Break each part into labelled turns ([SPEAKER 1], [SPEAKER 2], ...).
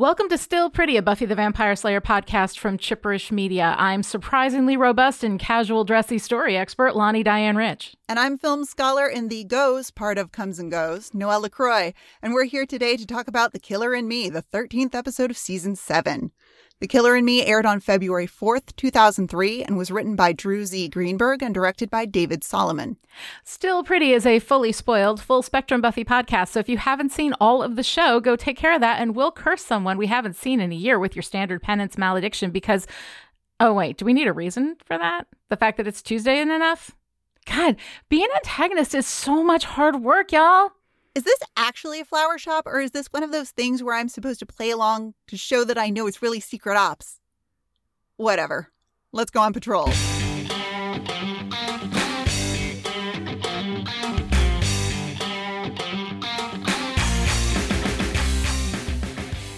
[SPEAKER 1] Welcome to Still Pretty, a Buffy the Vampire Slayer podcast from Chipperish Media. I'm surprisingly robust and casual dressy story expert Lani Diane Rich.
[SPEAKER 2] And I'm film scholar in the Goes part of Comes and Goes, Noelle LaCroix. And we're here today to talk about The Killer in Me, the 13th episode of season 7. The Killer in Me aired on February 4th, 2003, and was written by Drew Z. Greenberg and directed by David Solomon.
[SPEAKER 1] Still Pretty is a fully spoiled, full spectrum Buffy podcast. So if you haven't seen all of the show, go take care of that and we'll curse someone we haven't seen in a year with your standard penance malediction because. Oh, wait, do we need a reason for that? The fact that it's Tuesday isn't enough? God, being an antagonist is so much hard work, y'all.
[SPEAKER 2] Is this actually a flower shop, or is this one of those things where I'm supposed to play along to show that I know it's really secret ops? Whatever. Let's go on patrol.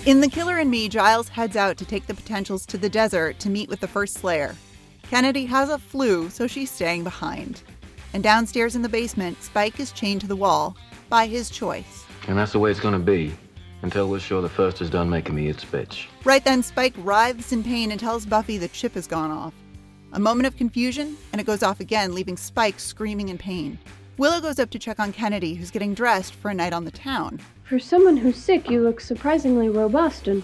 [SPEAKER 2] In The Killer and Me, Giles heads out to take the potentials to the desert to meet with the first Slayer. Kennedy has a flu, so she's staying behind. And downstairs in the basement, Spike is chained to the wall, by his choice.
[SPEAKER 3] And that's the way it's gonna be until we're sure the first is done making me its bitch.
[SPEAKER 2] Right then, Spike writhes in pain and tells Buffy the chip has gone off. A moment of confusion, and it goes off again, leaving Spike screaming in pain. Willow goes up to check on Kennedy, who's getting dressed for a night on the town.
[SPEAKER 4] For someone who's sick, you look surprisingly robust and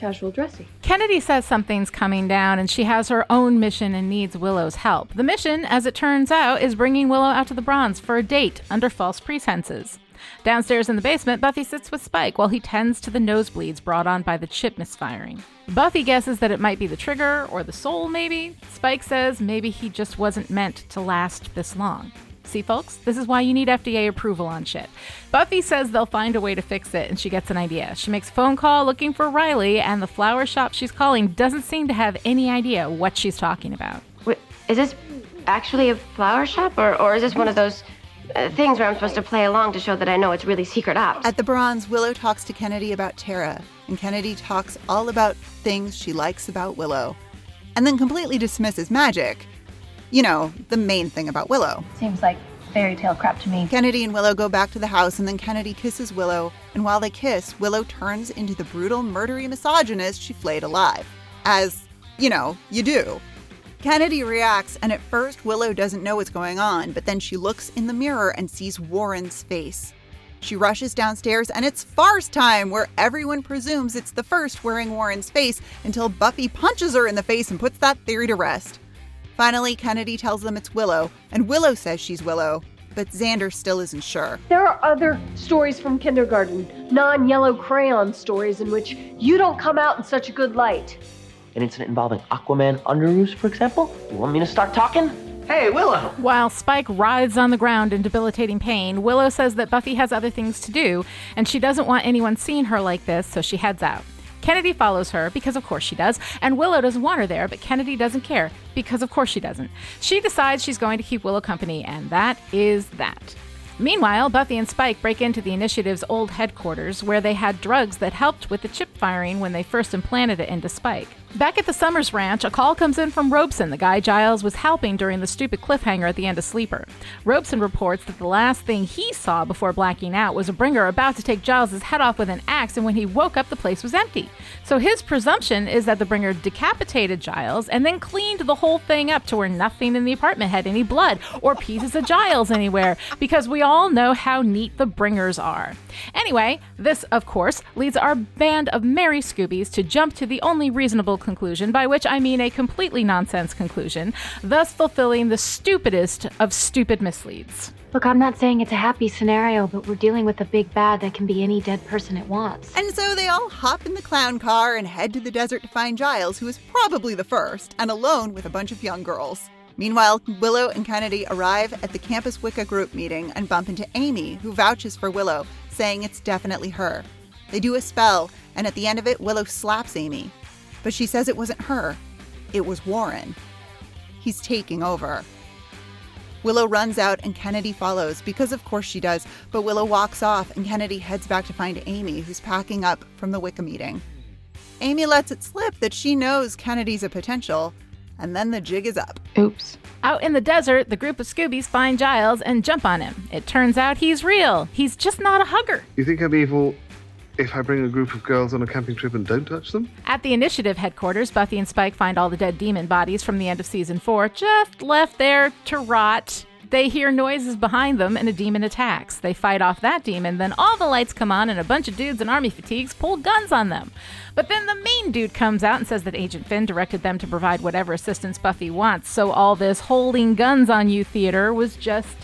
[SPEAKER 4] casual dressy.
[SPEAKER 1] Kennedy says something's coming down and she has her own mission and needs Willow's help. The mission, as it turns out, is bringing Willow out to the Bronze for a date under false pretenses. Downstairs in the basement, Buffy sits with Spike while he tends to the nosebleeds brought on by the chip misfiring. Buffy guesses that it might be the trigger or the soul, maybe. Spike says maybe he just wasn't meant to last this long. See, folks, this is why you need FDA approval on shit. Buffy says they'll find a way to fix it, and she gets an idea. She makes a phone call looking for Riley, and the flower shop she's calling doesn't seem to have any idea what she's talking about.
[SPEAKER 5] Wait, is this actually a flower shop, or, or is this one of those uh, things where I'm supposed to play along to show that I know it's really secret ops?
[SPEAKER 2] At the Bronze, Willow talks to Kennedy about Tara, and Kennedy talks all about things she likes about Willow, and then completely dismisses magic you know, the main thing about Willow.
[SPEAKER 6] Seems like fairy tale crap to me.
[SPEAKER 2] Kennedy and Willow go back to the house, and then Kennedy kisses Willow, and while they kiss, Willow turns into the brutal, murdery misogynist she flayed alive. As, you know, you do. Kennedy reacts, and at first, Willow doesn't know what's going on, but then she looks in the mirror and sees Warren's face. She rushes downstairs, and it's farce time, where everyone presumes it's the first wearing Warren's face until Buffy punches her in the face and puts that theory to rest. Finally, Kennedy tells them it's Willow, and Willow says she's Willow, but Xander still isn't sure.
[SPEAKER 4] There are other stories from kindergarten, non yellow crayon stories, in which you don't come out in such a good light.
[SPEAKER 7] An incident involving Aquaman Underoos, for example? You want me to start talking? Hey, Willow!
[SPEAKER 1] While Spike writhes on the ground in debilitating pain, Willow says that Buffy has other things to do, and she doesn't want anyone seeing her like this, so she heads out. Kennedy follows her because of course she does, and Willow doesn't want her there, but Kennedy doesn't care because of course she doesn't. She decides she's going to keep Willow company, and that is that. Meanwhile, Buffy and Spike break into the initiative's old headquarters where they had drugs that helped with the chip firing when they first implanted it into Spike. Back at the Summers Ranch, a call comes in from Robson, the guy Giles was helping during the stupid cliffhanger at the end of Sleeper. Robson reports that the last thing he saw before blacking out was a bringer about to take Giles' head off with an axe, and when he woke up, the place was empty. So his presumption is that the bringer decapitated Giles and then cleaned the whole thing up to where nothing in the apartment had any blood or pieces of Giles anywhere, because we all know how neat the bringers are. Anyway, this, of course, leads our band of merry Scoobies to jump to the only reasonable conclusion, by which I mean a completely nonsense conclusion, thus fulfilling the stupidest of stupid misleads.
[SPEAKER 6] Look, I'm not saying it's a happy scenario, but we're dealing with a big bad that can be any dead person it wants.
[SPEAKER 2] And so they all hop in the clown car and head to the desert to find Giles, who is probably the first, and alone with a bunch of young girls. Meanwhile, Willow and Kennedy arrive at the campus Wicca group meeting and bump into Amy, who vouches for Willow, saying it's definitely her. They do a spell, and at the end of it, Willow slaps Amy. But she says it wasn't her, it was Warren. He's taking over. Willow runs out and Kennedy follows, because of course she does, but Willow walks off and Kennedy heads back to find Amy, who's packing up from the Wicca meeting. Amy lets it slip that she knows Kennedy's a potential, and then the jig is up.
[SPEAKER 6] Oops.
[SPEAKER 1] Out in the desert, the group of Scoobies find Giles and jump on him. It turns out he's real. He's just not a hugger.
[SPEAKER 8] You think I'm evil if I bring a group of girls on a camping trip and don't touch them?
[SPEAKER 1] At the initiative headquarters, Buffy and Spike find all the dead demon bodies from the end of season four just left there to rot. They hear noises behind them and a demon attacks. They fight off that demon, then all the lights come on and a bunch of dudes in army fatigues pull guns on them. But then the main dude comes out and says that Agent Finn directed them to provide whatever assistance Buffy wants, so all this holding guns on you theater was just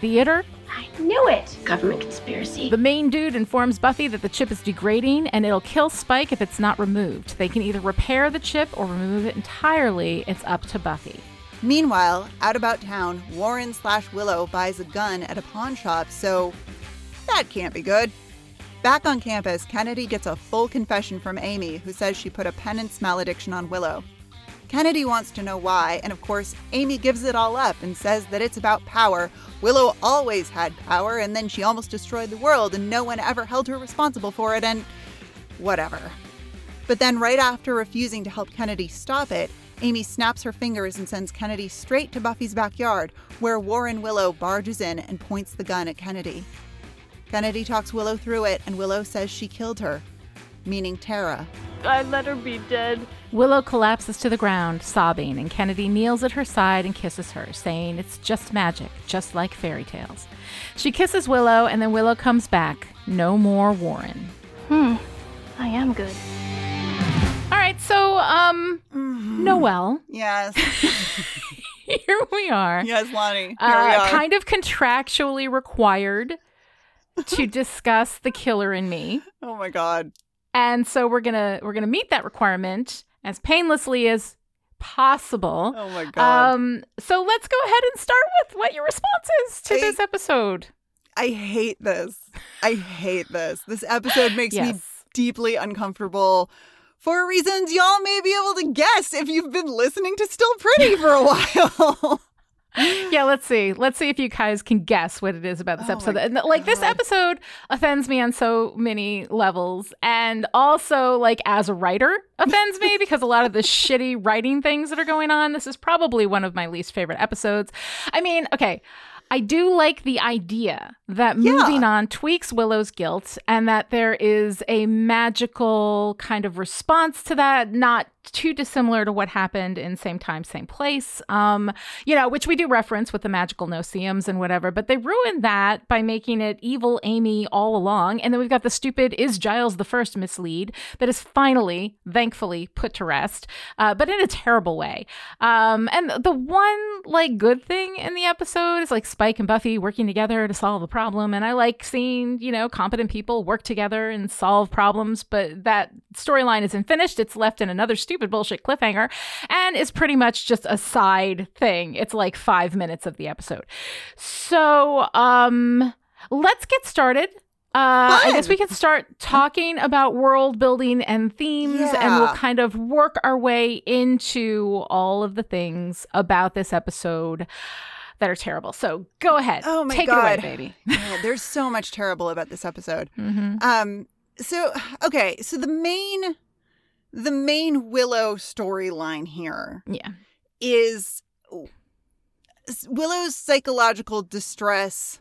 [SPEAKER 1] theater?
[SPEAKER 5] I knew it. Government conspiracy.
[SPEAKER 1] The main dude informs Buffy that the chip is degrading and it'll kill Spike if it's not removed. They can either repair the chip or remove it entirely. It's up to Buffy.
[SPEAKER 2] Meanwhile, out about town, Warren slash Willow buys a gun at a pawn shop, so that can't be good. Back on campus, Kennedy gets a full confession from Amy, who says she put a penance malediction on Willow. Kennedy wants to know why, and of course, Amy gives it all up and says that it's about power. Willow always had power, and then she almost destroyed the world, and no one ever held her responsible for it, and whatever. But then, right after refusing to help Kennedy stop it, Amy snaps her fingers and sends Kennedy straight to Buffy's backyard, where Warren Willow barges in and points the gun at Kennedy. Kennedy talks Willow through it, and Willow says she killed her, meaning Tara.
[SPEAKER 4] I let her be dead.
[SPEAKER 1] Willow collapses to the ground, sobbing, and Kennedy kneels at her side and kisses her, saying it's just magic, just like fairy tales. She kisses Willow, and then Willow comes back. No more Warren.
[SPEAKER 6] Hmm. I am good.
[SPEAKER 1] All right, so, um, Noelle,
[SPEAKER 2] Yes,
[SPEAKER 1] here we are.
[SPEAKER 2] yes, Lani. Here
[SPEAKER 1] uh,
[SPEAKER 2] we are.
[SPEAKER 1] kind of contractually required to discuss the killer in me.
[SPEAKER 2] oh my god.
[SPEAKER 1] And so we're gonna we're gonna meet that requirement as painlessly as possible.
[SPEAKER 2] Oh my god.
[SPEAKER 1] Um, so let's go ahead and start with what your response is to
[SPEAKER 2] I-
[SPEAKER 1] this episode.
[SPEAKER 2] I hate this. I hate this. This episode makes me deeply uncomfortable for reasons y'all may be able to guess if you've been listening to Still Pretty for a while.
[SPEAKER 1] yeah, let's see. Let's see if you guys can guess what it is about this
[SPEAKER 2] Oh
[SPEAKER 1] episode. And like this episode offends me on so many levels, and also like as a writer offends me because a lot of the shitty writing things that are going on. This is probably one of my least favorite episodes. I mean, okay. I do like the idea that
[SPEAKER 2] Yeah.
[SPEAKER 1] moving on tweaks Willow's guilt and that there is a magical kind of response to that, not too dissimilar to what happened in Same Time, Same Place. Um, you know, which we do reference with the magical no-seums and whatever, but they ruined that by making it evil Amy all along. And then we've got the stupid is Giles the first mislead that is finally, thankfully, put to rest, uh, but in a terrible way. Um, and the one like good thing in the episode is like Spike and Buffy working together to solve a problem. And I like seeing, you know, competent people work together and solve problems, but that storyline isn't finished. It's left in another stupid bullshit cliffhanger and is pretty much just a side thing. It's like five minutes of the episode. So, um, let's get started. Uh, I guess we can start talking about world building and themes, and we'll kind of work our way into all of the things about this episode that are terrible. So go ahead.
[SPEAKER 2] Oh my
[SPEAKER 1] Take
[SPEAKER 2] God.
[SPEAKER 1] it away, baby.
[SPEAKER 2] Yeah, there's so much terrible about this episode.
[SPEAKER 1] hmm
[SPEAKER 2] Um so okay, so the main the main Willow storyline here
[SPEAKER 1] Yeah.
[SPEAKER 2] is Willow's psychological distress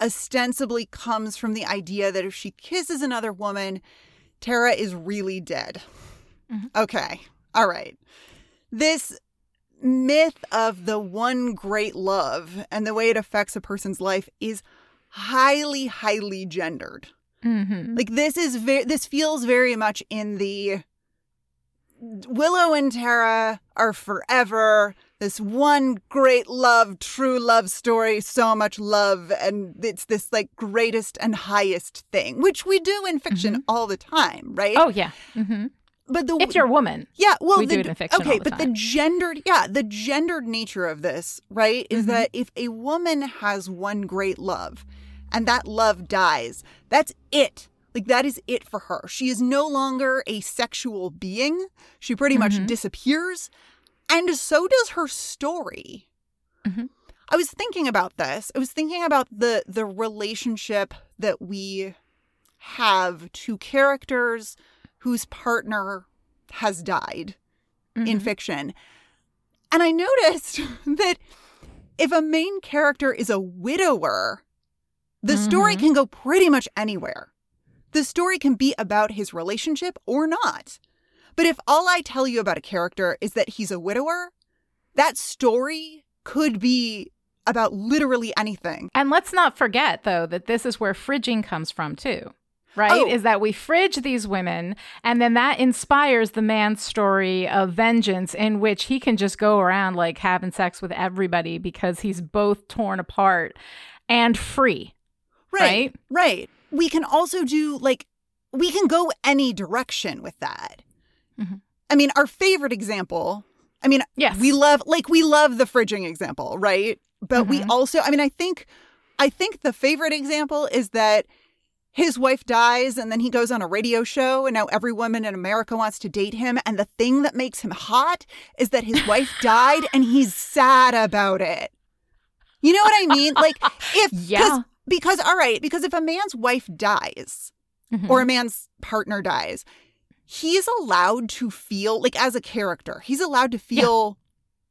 [SPEAKER 2] ostensibly comes from the idea that if she kisses another woman, Tara is really dead.
[SPEAKER 1] Mhm.
[SPEAKER 2] Okay. All right. This myth of the one great love and the way it affects a person's life is highly highly gendered.
[SPEAKER 1] Hmm
[SPEAKER 2] Like this is very this feels very much in the Willow and Tara are forever. This one great love, true love story, so much love, and it's this like greatest and highest thing, which we do in fiction all the time, right?
[SPEAKER 1] Oh yeah. Mm-hmm.
[SPEAKER 2] but the
[SPEAKER 1] If you're a woman,
[SPEAKER 2] yeah, well,
[SPEAKER 1] We
[SPEAKER 2] the,
[SPEAKER 1] do it in fiction
[SPEAKER 2] Okay, but the gendered, yeah, the gendered nature of this, right, is
[SPEAKER 1] Mhm.
[SPEAKER 2] that if a woman has one great love, and that love dies, that's it. Like that is it for her. She is no longer a sexual being. She pretty much
[SPEAKER 1] Mhm.
[SPEAKER 2] disappears, and so does her story.
[SPEAKER 1] Mhm.
[SPEAKER 2] I was thinking about this. I was thinking about the the relationship that we have to characters whose partner has died in
[SPEAKER 1] Mhm.
[SPEAKER 2] fiction. And I noticed that if a main character is a widower, the story
[SPEAKER 1] Mhm.
[SPEAKER 2] can go pretty much anywhere. The story can be about his relationship or not. But if all I tell you about a character is that he's a widower, that story could be about literally anything.
[SPEAKER 1] And let's not forget, though, that this is where fridging comes from, too. Right?
[SPEAKER 2] Oh.
[SPEAKER 1] Is that we fridge these women, and then that inspires the man's story of vengeance, in which he can just go around like having sex with everybody because he's both torn apart and free.
[SPEAKER 2] Right. Right. We can also do like, we can go any direction with that.
[SPEAKER 1] Mhm.
[SPEAKER 2] I mean, our favorite example, I mean,
[SPEAKER 1] Yes.
[SPEAKER 2] we love, like, we love the fridging example, right? But we
[SPEAKER 1] Mhm.
[SPEAKER 2] also, I mean, I think, I think the favorite example is that his wife dies and then he goes on a radio show and now every woman in America wants to date him. And the thing that makes him hot is that his wife died and he's sad about it. You know what I mean? Like, if
[SPEAKER 1] Yeah.
[SPEAKER 2] Because, all right, because if a man's wife dies
[SPEAKER 1] Mhm.
[SPEAKER 2] or a man's partner dies, he's allowed to feel, like, as a character, he's allowed to feel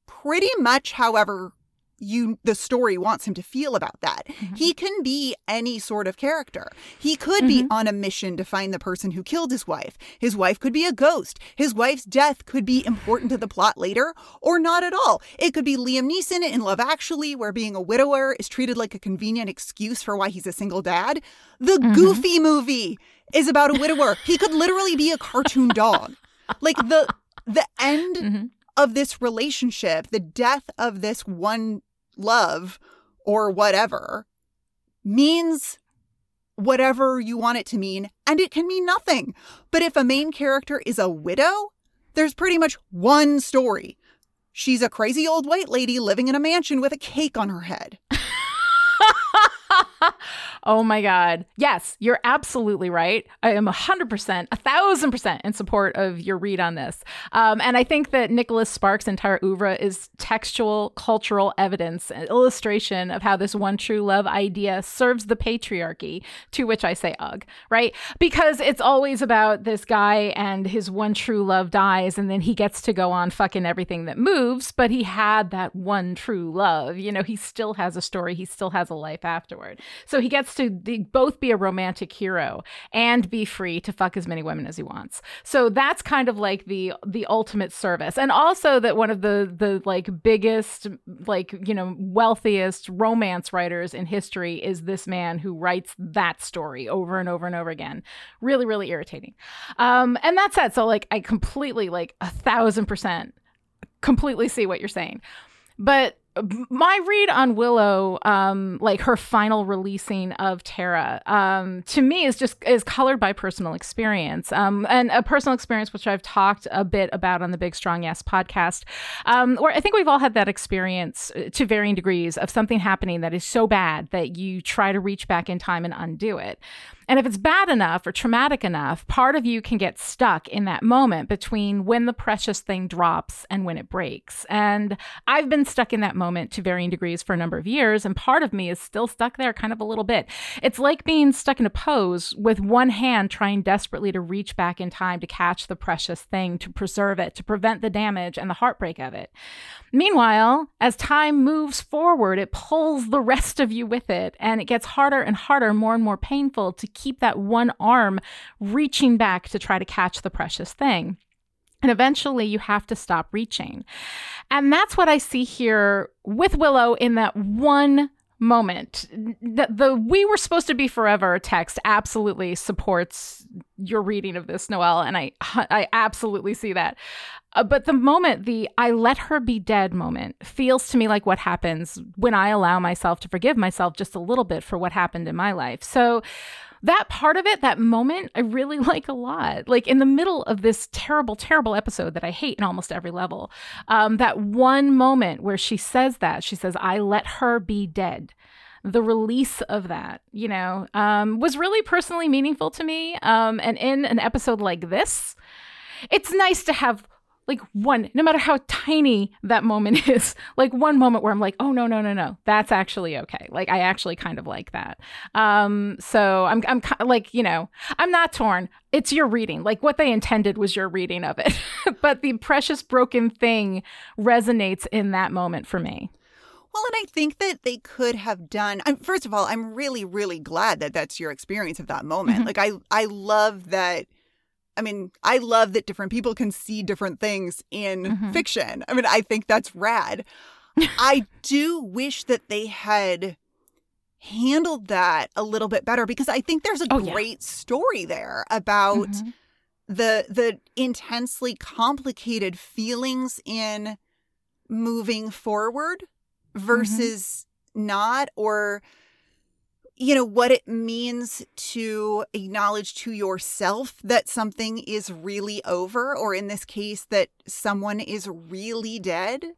[SPEAKER 2] pretty much however you the story wants him to feel about that. Mm-hmm. He can be any sort of character. He could be mm-hmm. on a mission to find the person who killed his wife. His wife could be a ghost. His wife's death could be important to the plot later or not at all. It could be Liam Neeson in Love Actually where being a widower is treated like a convenient excuse for why he's a single dad. The mm-hmm. Goofy movie is about a widower. he could literally be a cartoon dog. Like the the end
[SPEAKER 1] Mhm.
[SPEAKER 2] Of this relationship, the death of this one love or whatever, means whatever you want it to mean, and it can mean nothing. But if a main character is a widow, there's pretty much one story. She's a crazy old white lady living in a mansion with a cake on her head.
[SPEAKER 1] Oh my God. Yes, you're absolutely right. I am 100%, 1000% in support of your read on this. Um, and I think that Nicholas Sparks' entire oeuvre is textual, cultural evidence, an illustration of how this one true love idea serves the patriarchy, to which I say ugh, right? Because it's always about this guy and his one true love dies, and then he gets to go on fucking everything that moves, but he had that one true love. You know, he still has a story, he still has a life afterward. So he gets to both be a romantic hero and be free to fuck as many women as he wants. So that's kind of like the the ultimate service. And also that one of the the like biggest like, you know, wealthiest romance writers in history is this man who writes that story over and over and over again. Really, really irritating. Um, and that's it. So like I completely like a thousand percent completely see what you're saying. But my read on Willow, um, like her final releasing of Tara, um, to me is just is colored by personal experience, um, and a personal experience which I've talked a bit about on the Big Strong Yes podcast, um, where I think we've all had that experience uh, to varying degrees of something happening that is so bad that you try to reach back in time and undo it. And if it's bad enough or traumatic enough, part of you can get stuck in that moment between when the precious thing drops and when it breaks. And I've been stuck in that moment to varying degrees for a number of years, and part of me is still stuck there kind of a little bit. It's like being stuck in a pose with one hand trying desperately to reach back in time to catch the precious thing, to preserve it, to prevent the damage and the heartbreak of it. Meanwhile, as time moves forward, it pulls the rest of you with it, and it gets harder and harder, more and more painful to keep that one arm reaching back to try to catch the precious thing. And eventually you have to stop reaching. And that's what I see here with Willow in that one moment. The, the we were supposed to be forever text absolutely supports your reading of this, Noelle. and I I absolutely see that. Uh, but the moment the I let her be dead moment feels to me like what happens when I allow myself to forgive myself just a little bit for what happened in my life. So that part of it, that moment, I really like a lot. Like in the middle of this terrible, terrible episode that I hate in almost every level, um, that one moment where she says that, she says, I let her be dead. The release of that, you know, um, was really personally meaningful to me. Um, and in an episode like this, it's nice to have like one, no matter how tiny that moment is, like one moment where I'm like, oh no, no, no, no, that's actually okay. Like I actually kind of like that. Um, so I'm, I'm like, you know, I'm not torn. It's your reading. Like what they intended was your reading of it, but the precious broken thing resonates in that moment for me.
[SPEAKER 2] Well, and I think that they could have done. I'm, first of all, I'm really, really glad that that's your experience of that moment.
[SPEAKER 1] Mhm.
[SPEAKER 2] Like, I, I love that. I mean, I love that different people can see different things in
[SPEAKER 1] Mhm.
[SPEAKER 2] fiction. I mean, I think that's rad. I do wish that they had handled that a little bit better because I think there's a
[SPEAKER 1] Oh, yeah.
[SPEAKER 2] great story there about
[SPEAKER 1] Mhm.
[SPEAKER 2] the the intensely complicated feelings in moving forward versus not or you know what it means to acknowledge to yourself that something is really over or in this case that someone is really dead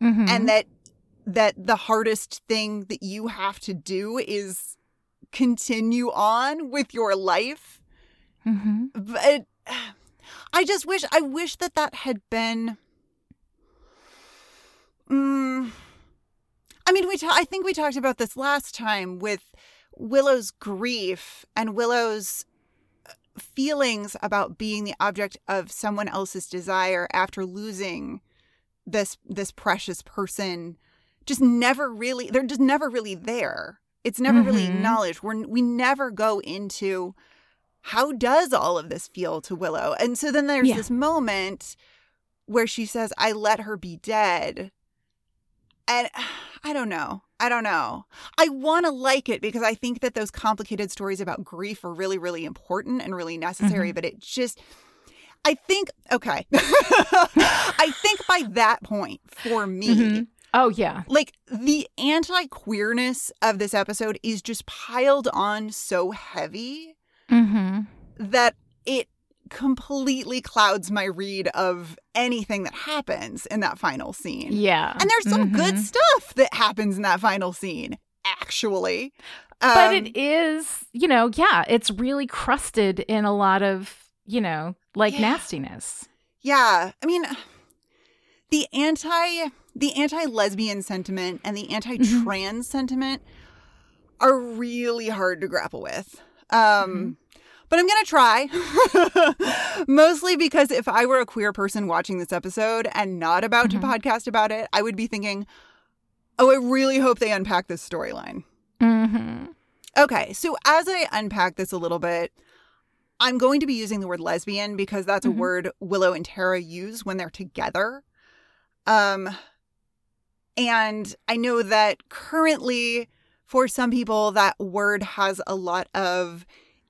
[SPEAKER 1] Mhm.
[SPEAKER 2] and that that the hardest thing that you have to do is continue on with your life
[SPEAKER 1] Mhm.
[SPEAKER 2] but I just wish I wish that that had been. Mm, I mean, we ta- I think we talked about this last time with Willow's grief and Willow's uh, feelings about being the object of someone else's desire after losing this this precious person. Just never really, they're just never really there. It's never really
[SPEAKER 1] Mhm.
[SPEAKER 2] acknowledged. We're we never go into how does all of this feel to Willow? And so then there's
[SPEAKER 1] Yeah.
[SPEAKER 2] this moment where she says, I let her be dead. And I don't know. I don't know. I want to like it because I think that those complicated stories about grief are really, really important and really necessary. But it just, I think, okay. I think by that point, for me,
[SPEAKER 1] Mhm. Oh yeah.
[SPEAKER 2] like the anti queerness of this episode is just piled on so heavy
[SPEAKER 1] Mm-hmm.
[SPEAKER 2] that it completely clouds my read of anything that happens in that final scene.
[SPEAKER 1] Yeah.
[SPEAKER 2] And there's some good
[SPEAKER 1] Mhm.
[SPEAKER 2] stuff that happens in that final scene, actually.
[SPEAKER 1] but
[SPEAKER 2] Um,
[SPEAKER 1] it is, you know, yeah, it's really crusted in a lot of, you know, like
[SPEAKER 2] Yeah.
[SPEAKER 1] nastiness.
[SPEAKER 2] Yeah, I mean, the anti the anti lesbian sentiment and the anti trans sentiment are really hard to grapple with. Um, But I'm gonna try, mostly because if I were a queer person watching this episode and not about to podcast about it, I would be thinking, "Oh, I really hope they unpack this storyline."
[SPEAKER 1] Mm-hmm.
[SPEAKER 2] Okay, so as I unpack this a little bit, I'm going to be using the word lesbian because that's
[SPEAKER 1] Mhm.
[SPEAKER 2] a word Willow and Tara use when they're together. Um and I know that currently for some people that word has a lot of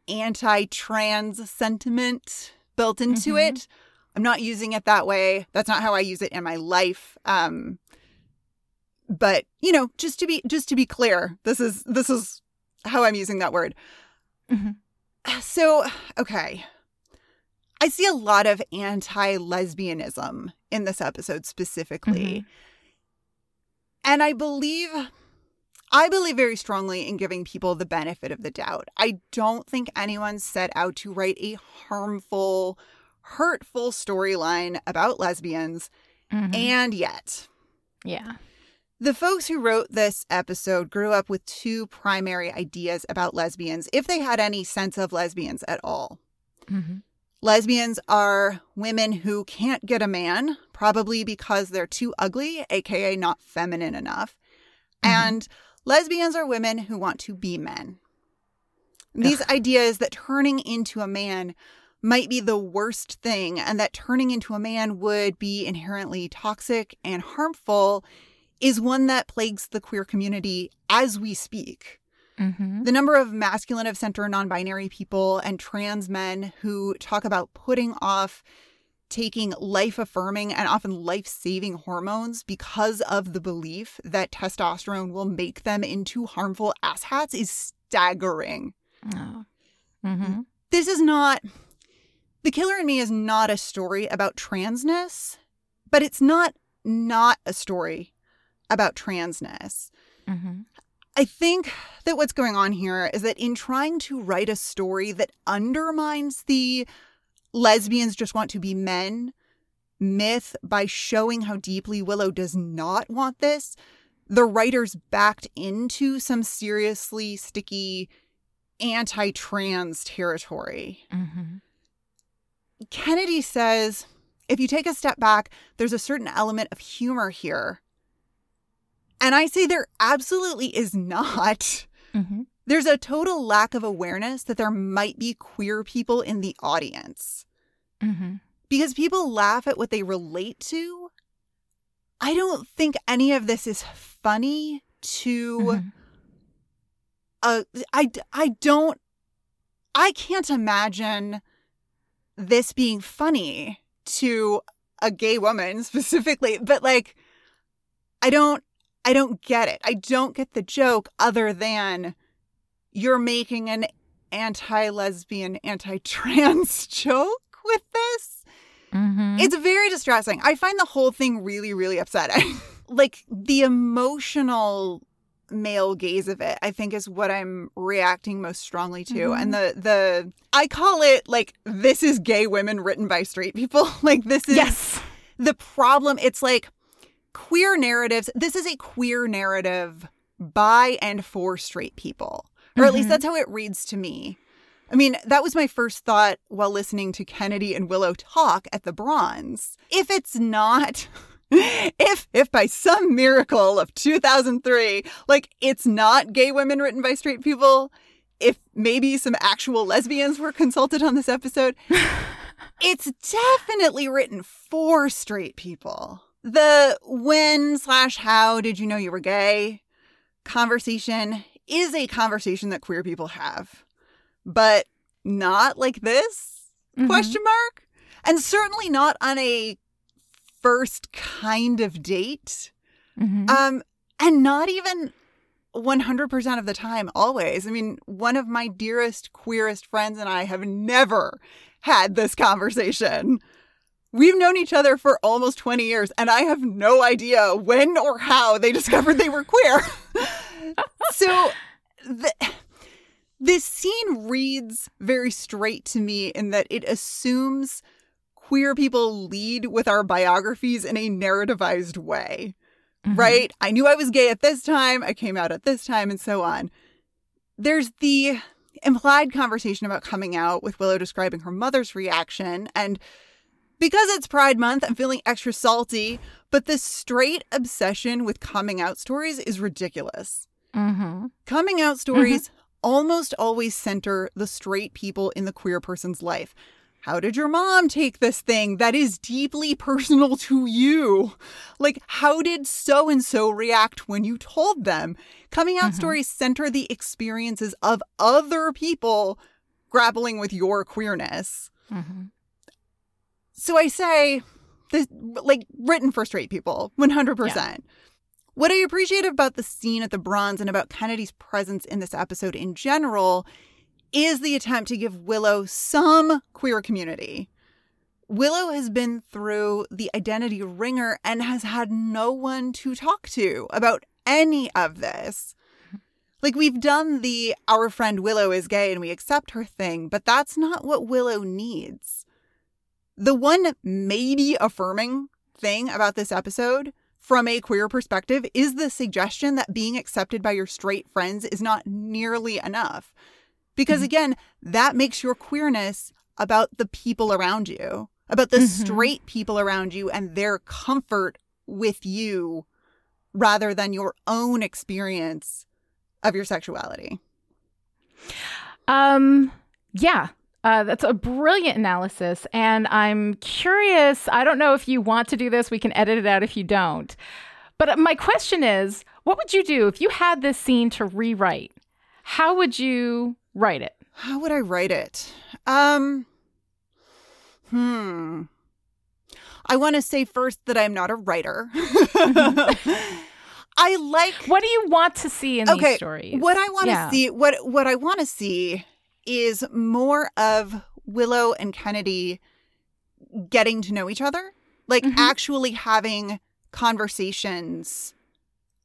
[SPEAKER 2] anti-trans sentiment built into
[SPEAKER 1] Mhm.
[SPEAKER 2] it. I'm not using it that way. That's not how I use it in my life. Um but, you know, just to be just to be clear, this is this is how I'm using that word.
[SPEAKER 1] Mhm.
[SPEAKER 2] So, okay. I see a lot of anti-lesbianism in this episode specifically. And I believe I believe very strongly in giving people the benefit of the doubt. I don't think anyone set out to write a harmful, hurtful storyline about lesbians,
[SPEAKER 1] Mhm.
[SPEAKER 2] and yet
[SPEAKER 1] yeah.
[SPEAKER 2] the folks who wrote this episode grew up with two primary ideas about lesbians, if they had any sense of lesbians at all.
[SPEAKER 1] Mm-hmm.
[SPEAKER 2] Lesbians are women who can't get a man, probably because they're too ugly, aka not feminine enough. And lesbians are women who want to be men. These ideas that turning into a man might be the worst thing, and that turning into a man would be inherently toxic and harmful, is one that plagues the queer community as we speak.
[SPEAKER 1] Mm-hmm.
[SPEAKER 2] The number of masculine of center non binary people and trans men who talk about putting off taking life affirming and often life saving hormones because of the belief that testosterone will make them into harmful asshats is staggering.
[SPEAKER 1] Oh. Mm-hmm.
[SPEAKER 2] This is not, The Killer in Me is not a story about transness, but it's not not a story about transness.
[SPEAKER 1] Mm-hmm.
[SPEAKER 2] I think that what's going on here is that in trying to write a story that undermines the lesbians just want to be men myth by showing how deeply Willow does not want this, the writers backed into some seriously sticky anti trans territory.
[SPEAKER 1] Mm-hmm.
[SPEAKER 2] Kennedy says if you take a step back, there's a certain element of humor here. And I say there absolutely is not.
[SPEAKER 1] Mm-hmm.
[SPEAKER 2] There's a total lack of awareness that there might be queer people in the audience
[SPEAKER 1] Mm-hmm.
[SPEAKER 2] because people laugh at what they relate to. I don't think any of this is funny to
[SPEAKER 1] Mhm.
[SPEAKER 2] uh I I don't I can't imagine this being funny to a gay woman specifically, but like I don't I don't get it. I don't get the joke other than you're making an anti-lesbian, anti-trans joke with this.
[SPEAKER 1] Mm-hmm.
[SPEAKER 2] It's very distressing. I find the whole thing really, really upsetting. like the emotional male gaze of it, I think is what I'm reacting most strongly to.
[SPEAKER 1] Mhm.
[SPEAKER 2] And the the I call it like this is gay women written by straight people. like this is
[SPEAKER 1] yes.
[SPEAKER 2] the problem. It's like queer narratives. This is a queer narrative by and for straight people. Or at least
[SPEAKER 1] Mhm.
[SPEAKER 2] that's how it reads to me. I mean, that was my first thought while listening to Kennedy and Willow talk at the Bronze. If it's not if if by some miracle of 2003, like it's not gay women written by straight people, if maybe some actual lesbians were consulted on this episode, it's definitely written for straight people. The when slash how did you know you were gay conversation is a conversation that queer people have, but not like this
[SPEAKER 1] Mhm.
[SPEAKER 2] question mark, and certainly not on a first kind of date,
[SPEAKER 1] Mhm.
[SPEAKER 2] um, and not even. 100% of the time, always. I mean, one of my dearest, queerest friends and I have never had this conversation. We've known each other for almost 20 years, and I have no idea when or how they discovered they were queer. so, the, this scene reads very straight to me in that it assumes queer people lead with our biographies in a narrativized way
[SPEAKER 1] Mhm.
[SPEAKER 2] right? I knew I was gay at this time, I came out at this time, and so on. There's the implied conversation about coming out with Willow describing her mother's reaction. And because it's Pride Month, I'm feeling extra salty, but this straight obsession with coming out stories is ridiculous.
[SPEAKER 1] Mhm.
[SPEAKER 2] Coming out stories almost always center the straight people in the queer person's life. How did your mom take this thing that is deeply personal to you? Like, how did so and so react when you told them? Coming out
[SPEAKER 1] Mhm.
[SPEAKER 2] stories center the experiences of other people grappling with your queerness.
[SPEAKER 1] Mhm.
[SPEAKER 2] So I say, this, like, written for straight people, 100%. What I appreciate about the scene at the Bronze and about Kennedy's presence in this episode in general is the attempt to give Willow some queer community. Willow has been through the identity wringer and has had no one to talk to about any of this. Like, we've done the our friend Willow is gay and we accept her thing, but that's not what Willow needs. The one maybe affirming thing about this episode from a queer perspective is the suggestion that being accepted by your straight friends is not nearly enough. Because again, that makes your queerness about the people around you, about the
[SPEAKER 1] Mhm.
[SPEAKER 2] straight people around you and their comfort with you rather than your own experience of your sexuality.
[SPEAKER 1] Um, yeah, uh, that's a brilliant analysis. And I'm curious, I don't know if you want to do this, we can edit it out if you don't. But my question is what would you do if you had this scene to rewrite? How would you write it?
[SPEAKER 2] How would I write it? Um Hmm. I want to say first that I'm not a writer. I like
[SPEAKER 1] What do you want to see in
[SPEAKER 2] okay,
[SPEAKER 1] these stories?
[SPEAKER 2] What I want to
[SPEAKER 1] Yeah.
[SPEAKER 2] see, what what I want to see is more of Willow and Kennedy getting to know each other, like
[SPEAKER 1] Mhm.
[SPEAKER 2] actually having conversations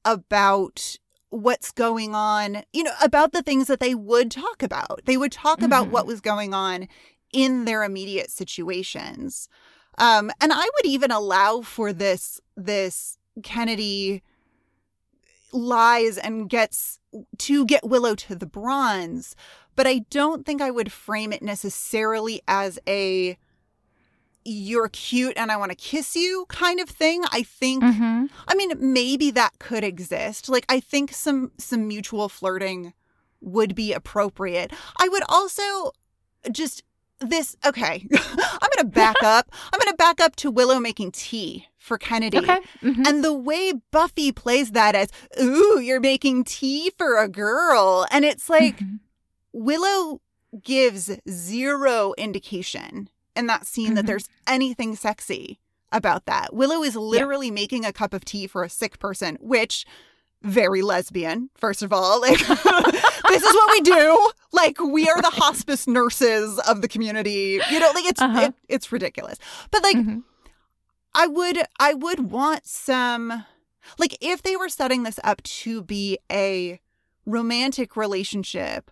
[SPEAKER 2] about what's going on, you know, about the things that they would talk about. They would talk about
[SPEAKER 1] Mhm.
[SPEAKER 2] what was going on in their immediate situations. Um, and I would even allow for this this Kennedy lies and gets to get Willow to the bronze, but I don't think I would frame it necessarily as a you're cute and I want to kiss you kind of thing. I think
[SPEAKER 1] Mhm.
[SPEAKER 2] I mean maybe that could exist. Like I think some some mutual flirting would be appropriate. I would also just this okay. I'm going to back up. I'm going to back up to Willow making tea for Kennedy.
[SPEAKER 1] Okay. Mhm.
[SPEAKER 2] And the way Buffy plays that as, ooh, you're making tea for a girl. And it's like,
[SPEAKER 1] Mhm.
[SPEAKER 2] Willow gives zero indication in that scene that
[SPEAKER 1] Mhm.
[SPEAKER 2] there's anything sexy about that. Willow is literally making a cup of tea for a sick person, which very lesbian, first of all. Like this is what we do. Like we are the hospice nurses of the community. You know, like it's
[SPEAKER 1] Uh-huh.
[SPEAKER 2] it, it's ridiculous. But like
[SPEAKER 1] Mhm.
[SPEAKER 2] I would I would want some like if they were setting this up to be a romantic relationship,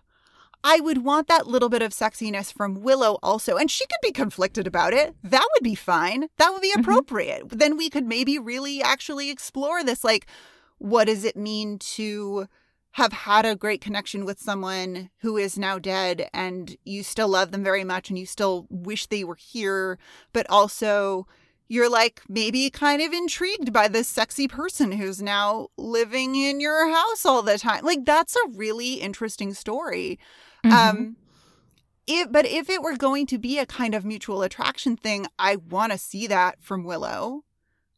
[SPEAKER 2] I would want that little bit of sexiness from Willow also. And she could be conflicted about it. That would be fine. That would be
[SPEAKER 1] Mhm.
[SPEAKER 2] appropriate. Then we could maybe really actually explore this like what does it mean to have had a great connection with someone who is now dead and you still love them very much and you still wish they were here, but also you're like maybe kind of intrigued by this sexy person who's now living in your house all the time. Like that's a really interesting story.
[SPEAKER 1] Mhm.
[SPEAKER 2] Um if but if it were going to be a kind of mutual attraction thing, I want to see that from Willow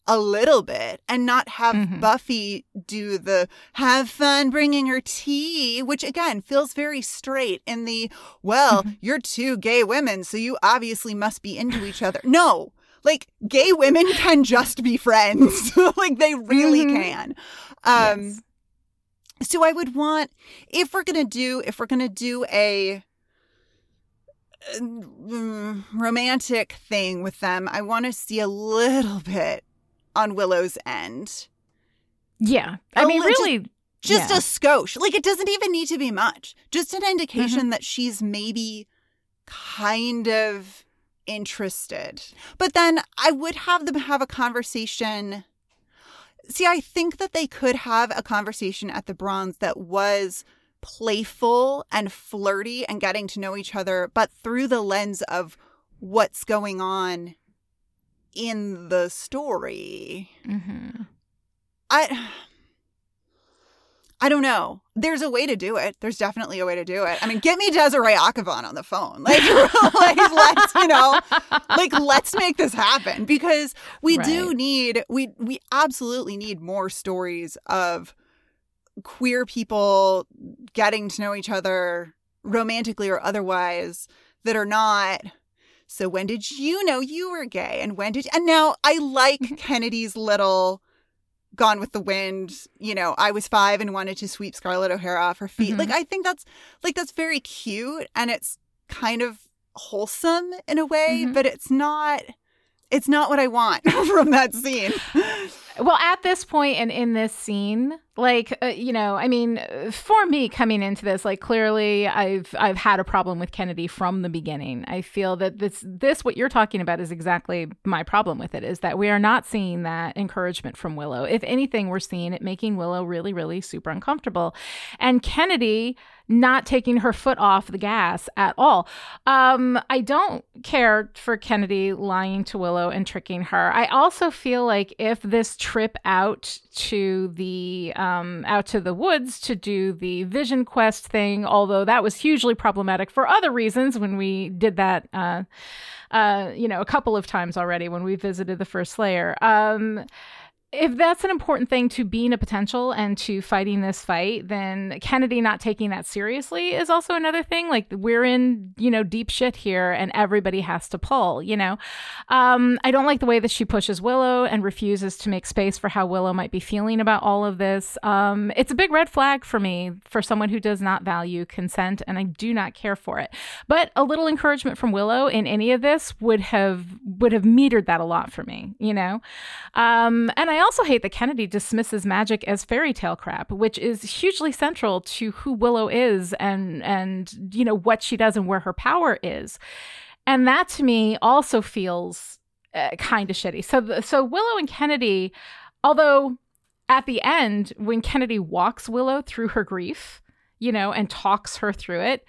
[SPEAKER 2] a little bit and not have
[SPEAKER 1] Mhm.
[SPEAKER 2] Buffy do the have fun bringing her tea, which again feels very straight in the well,
[SPEAKER 1] Mhm.
[SPEAKER 2] you're two gay women, so you obviously must be into each other. No, like gay women can just be friends. like they really
[SPEAKER 1] Mhm.
[SPEAKER 2] can. Um
[SPEAKER 1] Yes.
[SPEAKER 2] So I would want if we're gonna do if we're gonna do a uh, mm, romantic thing with them, I want to see a little bit on Willow's end.
[SPEAKER 1] Yeah. I
[SPEAKER 2] A
[SPEAKER 1] mean,
[SPEAKER 2] li-
[SPEAKER 1] really.
[SPEAKER 2] Just
[SPEAKER 1] yeah.
[SPEAKER 2] a skosh. Like it doesn't even need to be much. Just an indication that she's maybe kind of interested. But then I would have them have a conversation. See, I think that they could have a conversation at the bronze that was playful and flirty and getting to know each other, but through the lens of what's going on in the story.
[SPEAKER 1] Mhm.
[SPEAKER 2] I I don't know. There's a way to do it. There's definitely a way to do it. I mean, get me Desiree Akhavan on the phone. Like, like let's, you know, like let's make this happen because we do need we we absolutely need more stories of queer people getting to know each other romantically or otherwise that are not so when did you know you were gay and when did and now I like Kennedy's little Gone with the Wind, you know, I was 5 and wanted to sweep Scarlett O'Hara off her feet.
[SPEAKER 1] Mhm.
[SPEAKER 2] Like I think that's like that's very cute and it's kind of wholesome in a way,
[SPEAKER 1] Mhm.
[SPEAKER 2] but it's not it's not what I want from that scene.
[SPEAKER 1] Well, at this point and in this scene, like uh, you know, I mean, for me coming into this, like clearly, I've I've had a problem with Kennedy from the beginning. I feel that this this what you're talking about is exactly my problem with it. Is that we are not seeing that encouragement from Willow. If anything, we're seeing it making Willow really, really super uncomfortable, and Kennedy not taking her foot off the gas at all. Um, I don't care for Kennedy lying to Willow and tricking her. I also feel like if this trip out to the um, out to the woods to do the Vision Quest thing, although that was hugely problematic for other reasons when we did that. Uh, uh, you know, a couple of times already when we visited the first Slayer Um, if that's an important thing to being a potential and to fighting this fight, then Kennedy not taking that seriously is also another thing. Like we're in, you know, deep shit here and everybody has to pull, you know. Um, I don't like the way that she pushes Willow and refuses to make space for how Willow might be feeling about all of this. Um, it's a big red flag for me for someone who does not value consent and I do not care for it. But a little encouragement from Willow in any of this would have would have metered that a lot for me, you know. Um, and I also hate that Kennedy dismisses magic as fairy tale crap, which is hugely central to who Willow is and and you know what she does and where her power is. And that to me also feels uh, kind of shitty. So so Willow and Kennedy, although at the end when Kennedy walks Willow through her grief, you know, and talks her through it,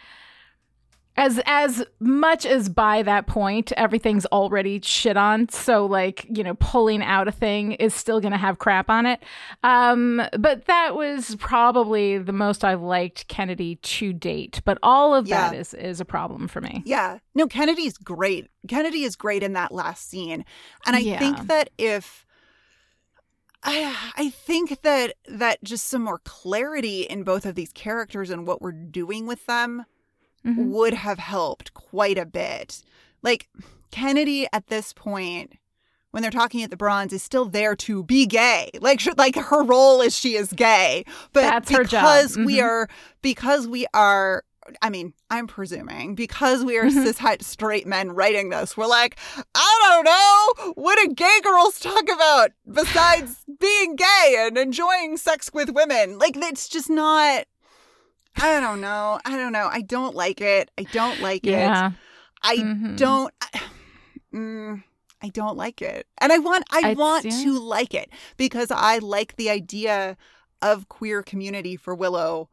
[SPEAKER 1] as as much as by that point everything's already shit on so like you know pulling out a thing is still going to have crap on it um but that was probably the most i've liked kennedy to date but all of
[SPEAKER 2] Yeah.
[SPEAKER 1] that is is a problem for me
[SPEAKER 2] Yeah. No, Kennedy's great. Kennedy is great in that last scene. And I
[SPEAKER 1] Yeah.
[SPEAKER 2] think that if I I think that that just some more clarity in both of these characters and what we're doing with them
[SPEAKER 1] Mhm.
[SPEAKER 2] would have helped quite a bit. Like Kennedy at this point when they're talking at the bronze is still there to be gay. Like like her role is she is gay. But
[SPEAKER 1] That's her job.
[SPEAKER 2] because we
[SPEAKER 1] Mhm.
[SPEAKER 2] are because we are I mean, I'm presuming because we are
[SPEAKER 1] Mhm.
[SPEAKER 2] cis het straight men writing this, we're like, I don't know, what do gay girls talk about besides being gay and enjoying sex with women? Like, it's just not. I don't know. I don't know. I don't like it. I don't like
[SPEAKER 1] yeah
[SPEAKER 2] it. I
[SPEAKER 1] Mhm.
[SPEAKER 2] don't. Mm, I don't like it, and I want. I
[SPEAKER 1] It's-
[SPEAKER 2] want
[SPEAKER 1] yeah.
[SPEAKER 2] to like it because I like the idea of queer community for Willow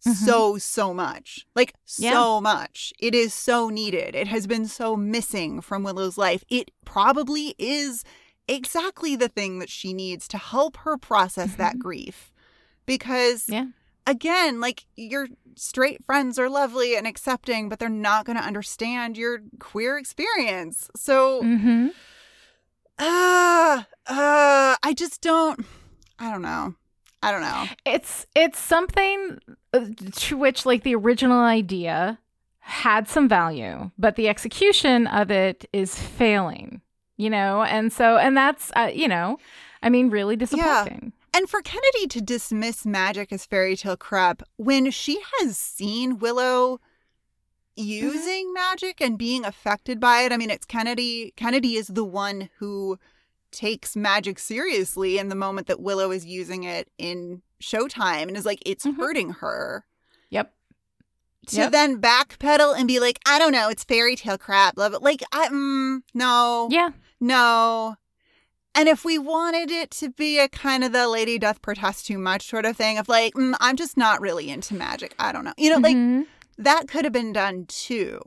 [SPEAKER 2] so so much like
[SPEAKER 1] Yeah.
[SPEAKER 2] so much it is so needed it has been so missing from willow's life it probably is exactly the thing that she needs to help her process that grief because
[SPEAKER 1] yeah
[SPEAKER 2] again like your straight friends are lovely and accepting but they're not going to understand your queer experience. So
[SPEAKER 1] mm-hmm.
[SPEAKER 2] uh, uh i just don't i don't know. I don't know.
[SPEAKER 1] It's it's something uh, to which like the original idea had some value but the execution of it is failing you know? And so and that's uh, you know i mean really disappointing
[SPEAKER 2] And for Kennedy to dismiss magic as fairy tale crap when she has seen Willow using magic and being affected by it, I mean, it's Kennedy. Kennedy is the one who takes magic seriously in the moment that Willow is using it in Showtime and is like, it's
[SPEAKER 1] Mhm.
[SPEAKER 2] hurting her.
[SPEAKER 1] yep
[SPEAKER 2] To
[SPEAKER 1] Yep.
[SPEAKER 2] then backpedal and be like, I don't know, it's fairy tale crap. Love it. Like, I, mm, no.
[SPEAKER 1] yeah
[SPEAKER 2] No. And if we wanted it to be a kind of the lady doth protest too much sort of thing of like, mm, I'm just not really into magic. I don't know. You know, like
[SPEAKER 1] Mhm.
[SPEAKER 2] that could have been done too.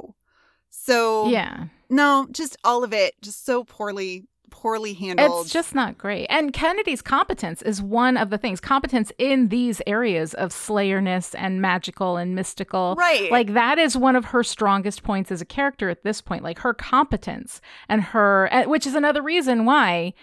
[SPEAKER 2] So,
[SPEAKER 1] yeah
[SPEAKER 2] no, just all of it just so poorly, poorly handled.
[SPEAKER 1] It's just not great. And Kennedy's competence is one of the things. Competence in these areas of slayerness and magical and mystical.
[SPEAKER 2] Right.
[SPEAKER 1] Like that is one of her strongest points as a character at this point. Like her competence and her, which is another reason why,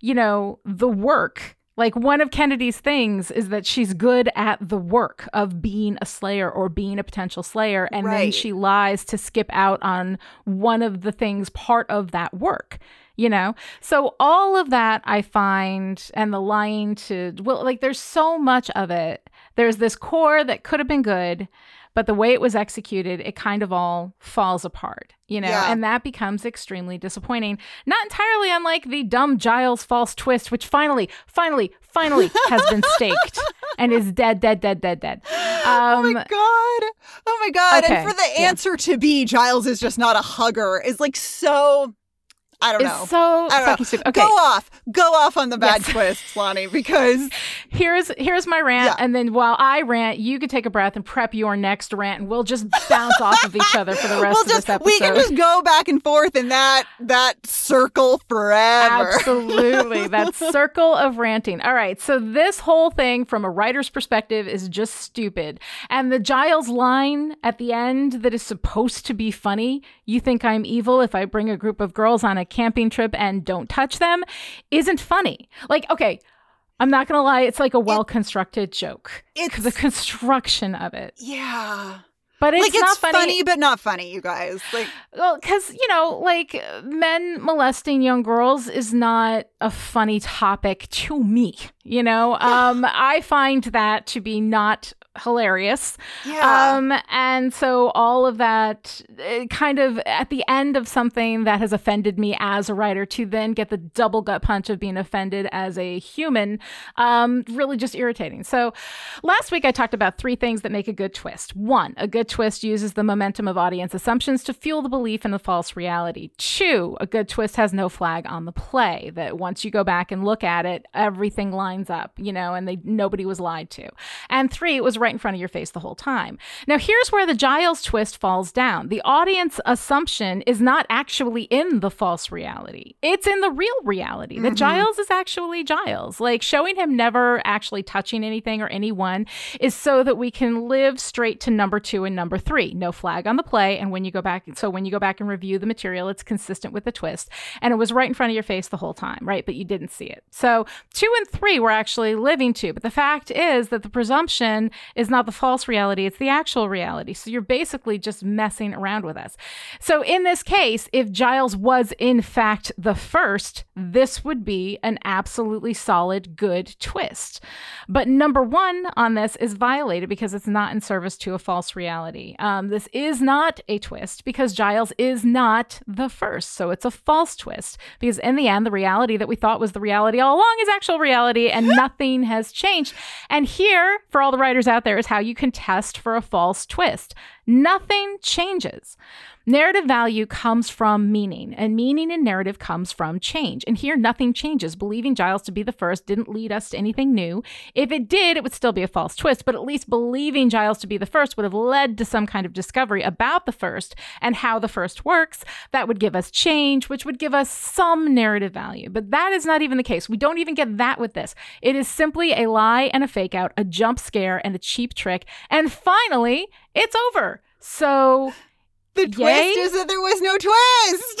[SPEAKER 1] you know, the work. Like one of Kennedy's things is that she's good at the work of being a slayer or being a potential slayer. And then she lies to skip out on one of the things part of that work you know so all of that i find and the lying to well like there's so much of it there's this core that could have been good but the way it was executed it kind of all falls apart you know
[SPEAKER 2] Yeah.
[SPEAKER 1] and that becomes extremely disappointing not entirely unlike the dumb giles false twist which finally finally finally has been staked and is dead dead dead dead dead
[SPEAKER 2] Oh
[SPEAKER 1] um
[SPEAKER 2] my god! Oh my god!
[SPEAKER 1] okay,
[SPEAKER 2] And for the
[SPEAKER 1] yeah.
[SPEAKER 2] answer to be Giles is just not a hugger is like so. I don't know.
[SPEAKER 1] so
[SPEAKER 2] I don't
[SPEAKER 1] fucking
[SPEAKER 2] know.
[SPEAKER 1] stupid. okay
[SPEAKER 2] Go off, go off on the bad
[SPEAKER 1] Yes.
[SPEAKER 2] twist, Lani, because
[SPEAKER 1] here's here's my rant
[SPEAKER 2] Yeah.
[SPEAKER 1] and then while i rant you can take a breath and prep your next rant and we'll just bounce off of each other for the rest
[SPEAKER 2] we'll
[SPEAKER 1] of
[SPEAKER 2] just
[SPEAKER 1] this episode
[SPEAKER 2] we can just go back and forth in that that circle forever.
[SPEAKER 1] Absolutely. That circle of ranting. All right. So, this whole thing from a writer's perspective is just stupid. And the Giles line at the end that is supposed to be funny, you think I'm evil if I bring a group of girls on a camping trip and don't touch them, isn't funny. Like, okay. I'm not gonna lie, it's like a well constructed joke.
[SPEAKER 2] It's-
[SPEAKER 1] the construction of it.
[SPEAKER 2] yeah.
[SPEAKER 1] But it's
[SPEAKER 2] like it's
[SPEAKER 1] not funny.
[SPEAKER 2] but not funny, you guys. Like
[SPEAKER 1] Well, because, you know, like men molesting young girls is not a funny topic to me. You know, um, I find that to be not hilarious.
[SPEAKER 2] yeah.
[SPEAKER 1] Um, and so all of that uh, kind of at the end of something that has offended me as a writer to then get the double gut punch of being offended as a human, um, really just irritating. So last week I talked about three things that make a good twist. One, a good twist uses the momentum of audience assumptions to fuel the belief in a false reality. Two, a good twist has no flag on the play that once you go back and look at it, everything lines up, you know, and they nobody was lied to. And three, it was right in front of your face the whole time. Now, here's where the Giles twist falls down. The audience assumption is not actually in the false reality, it's in the real reality that mm-hmm. Giles is actually Giles. Like showing him never actually touching anything or anyone is so that we can live straight to number two and number three. No flag on the play. And when you go back, so when you go back and review the material, it's consistent with the twist. And it was right in front of your face the whole time, right? But you didn't see it. So two and three were actually living to. But the fact is that the presumption is not the false reality, it's the actual reality. So you're basically just messing around with us. So in this case, if Giles was in fact the first, this would be an absolutely solid, good twist. But number one on this is violated because it's not in service to a false reality. Um, this is not a twist because Giles is not the first. So it's a false twist because in the end, the reality that we thought was the reality all along is actual reality and nothing has changed. And here, for all the writers out there, is how you can test for a false twist. Nothing changes. Narrative value comes from meaning, and meaning in narrative comes from change. And here, nothing changes. Believing Giles to be the first didn't lead us to anything new. If it did, it would still be a false twist, but at least believing Giles to be the first would have led to some kind of discovery about the first and how the first works. That would give us change, which would give us some narrative value. But that is not even the case. We don't even get that with this. It is simply a lie and a fake out, a jump scare and a cheap trick. And finally, it's over. So
[SPEAKER 2] The
[SPEAKER 1] Yay?
[SPEAKER 2] twist is that there was no twist.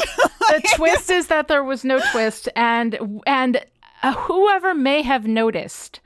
[SPEAKER 1] the twist is that there was no twist and and uh, whoever may have noticed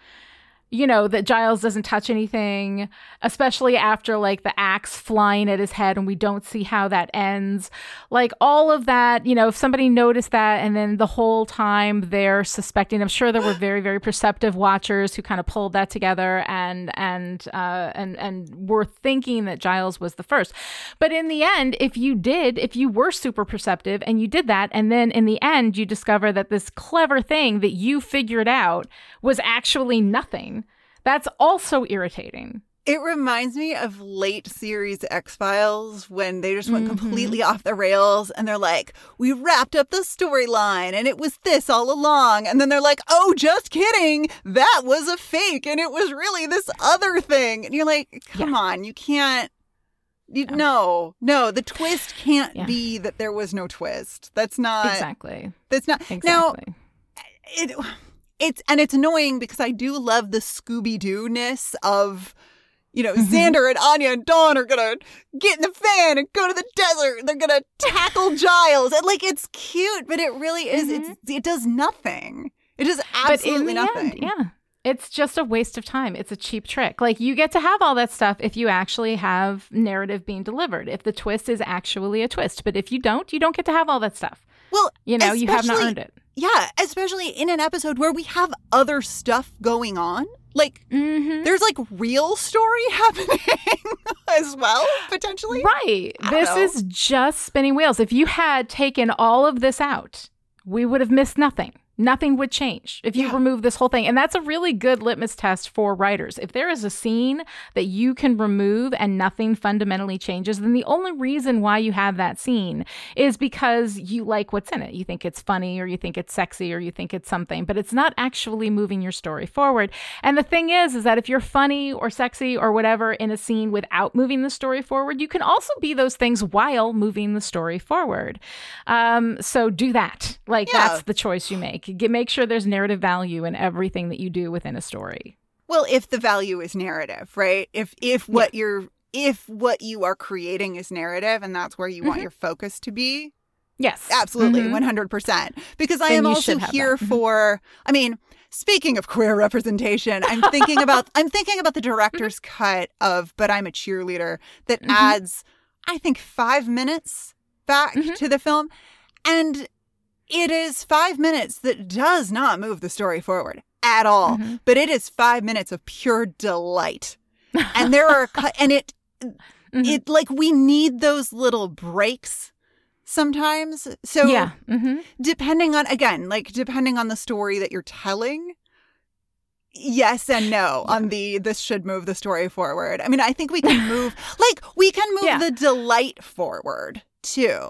[SPEAKER 1] you know that Giles doesn't touch anything especially after like the axe flying at his head and we don't see how that ends. Like all of that you know if somebody noticed that and then the whole time they're suspecting I'm sure there were very very perceptive watchers who kind of pulled that together and and uh and and were thinking that Giles was the first. But in the end if you did if you were super perceptive and you did that and then in the end you discover that this clever thing that you figured out was actually nothing that's also irritating
[SPEAKER 2] It reminds me of late series X Files when they just went mm-hmm. completely off the rails and they're like, we wrapped up the storyline and it was this all along. And then they're like, oh, just kidding. That was a fake and it was really this other thing. And you're like, come on, you can't. You, No, no, the twist can't
[SPEAKER 1] Yeah.
[SPEAKER 2] be that there was no twist. That's not.
[SPEAKER 1] exactly
[SPEAKER 2] That's not. Now,
[SPEAKER 1] exactly
[SPEAKER 2] it it's and it's annoying because I do love the Scooby Doo ness of you know mm-hmm. Xander and Anya and Dawn are gonna get in the van and go to the desert. and They're gonna tackle Giles and like it's cute, but it really is. It's mm-hmm. it does nothing. It does absolutely
[SPEAKER 1] but in the
[SPEAKER 2] nothing.
[SPEAKER 1] End, yeah. It's just a waste of time. It's a cheap trick. Like you get to have all that stuff if you actually have narrative being delivered. If the twist is actually a twist, but if you don't, you don't get to have all that stuff.
[SPEAKER 2] Well,
[SPEAKER 1] You know, you have not earned it.
[SPEAKER 2] Yeah, especially in an episode where we have other stuff going on. Like
[SPEAKER 1] Mm-hmm.
[SPEAKER 2] there's like real story happening as well, potentially.
[SPEAKER 1] Right. This
[SPEAKER 2] know.
[SPEAKER 1] is just spinning wheels. If you had taken all of this out, we would have missed nothing. Nothing would change if you
[SPEAKER 2] Yeah.
[SPEAKER 1] remove this whole thing. And that's a really good litmus test for writers. If there is a scene that you can remove and nothing fundamentally changes, then the only reason why you have that scene is because you like what's in it. You think it's funny or you think it's sexy or you think it's something, but it's not actually moving your story forward. And the thing is, is that if you're funny or sexy or whatever in a scene without moving the story forward, you can also be those things while moving the story forward. Um, so do that. Like
[SPEAKER 2] Yeah.
[SPEAKER 1] that's the choice you make. Get, make sure there's narrative value in everything that you do within a story.
[SPEAKER 2] Well, if the value is narrative, right? If if what you're if what you are creating is narrative and that's where you want
[SPEAKER 1] Mm-hmm.
[SPEAKER 2] your focus to be,
[SPEAKER 1] Yes,
[SPEAKER 2] absolutely,
[SPEAKER 1] Mhm.
[SPEAKER 2] 100%. Because I
[SPEAKER 1] Then
[SPEAKER 2] am also here.
[SPEAKER 1] Mhm.
[SPEAKER 2] for I mean, speaking of queer representation, I'm thinking about I'm thinking about the director's cut of But I'm a Cheerleader that
[SPEAKER 1] Mhm.
[SPEAKER 2] adds I think 5 minutes back to the film and it is 5 minutes that does not move the story forward at all,
[SPEAKER 1] Mhm.
[SPEAKER 2] but it is 5 minutes of pure delight. And there are and it
[SPEAKER 1] Mhm.
[SPEAKER 2] it like we need those little breaks sometimes. So
[SPEAKER 1] yeah. hmm
[SPEAKER 2] depending on again, like depending on the story that you're telling, yes and no on the this should move the story forward. I mean, I think we can move like we can move
[SPEAKER 1] Yeah.
[SPEAKER 2] the delight forward too.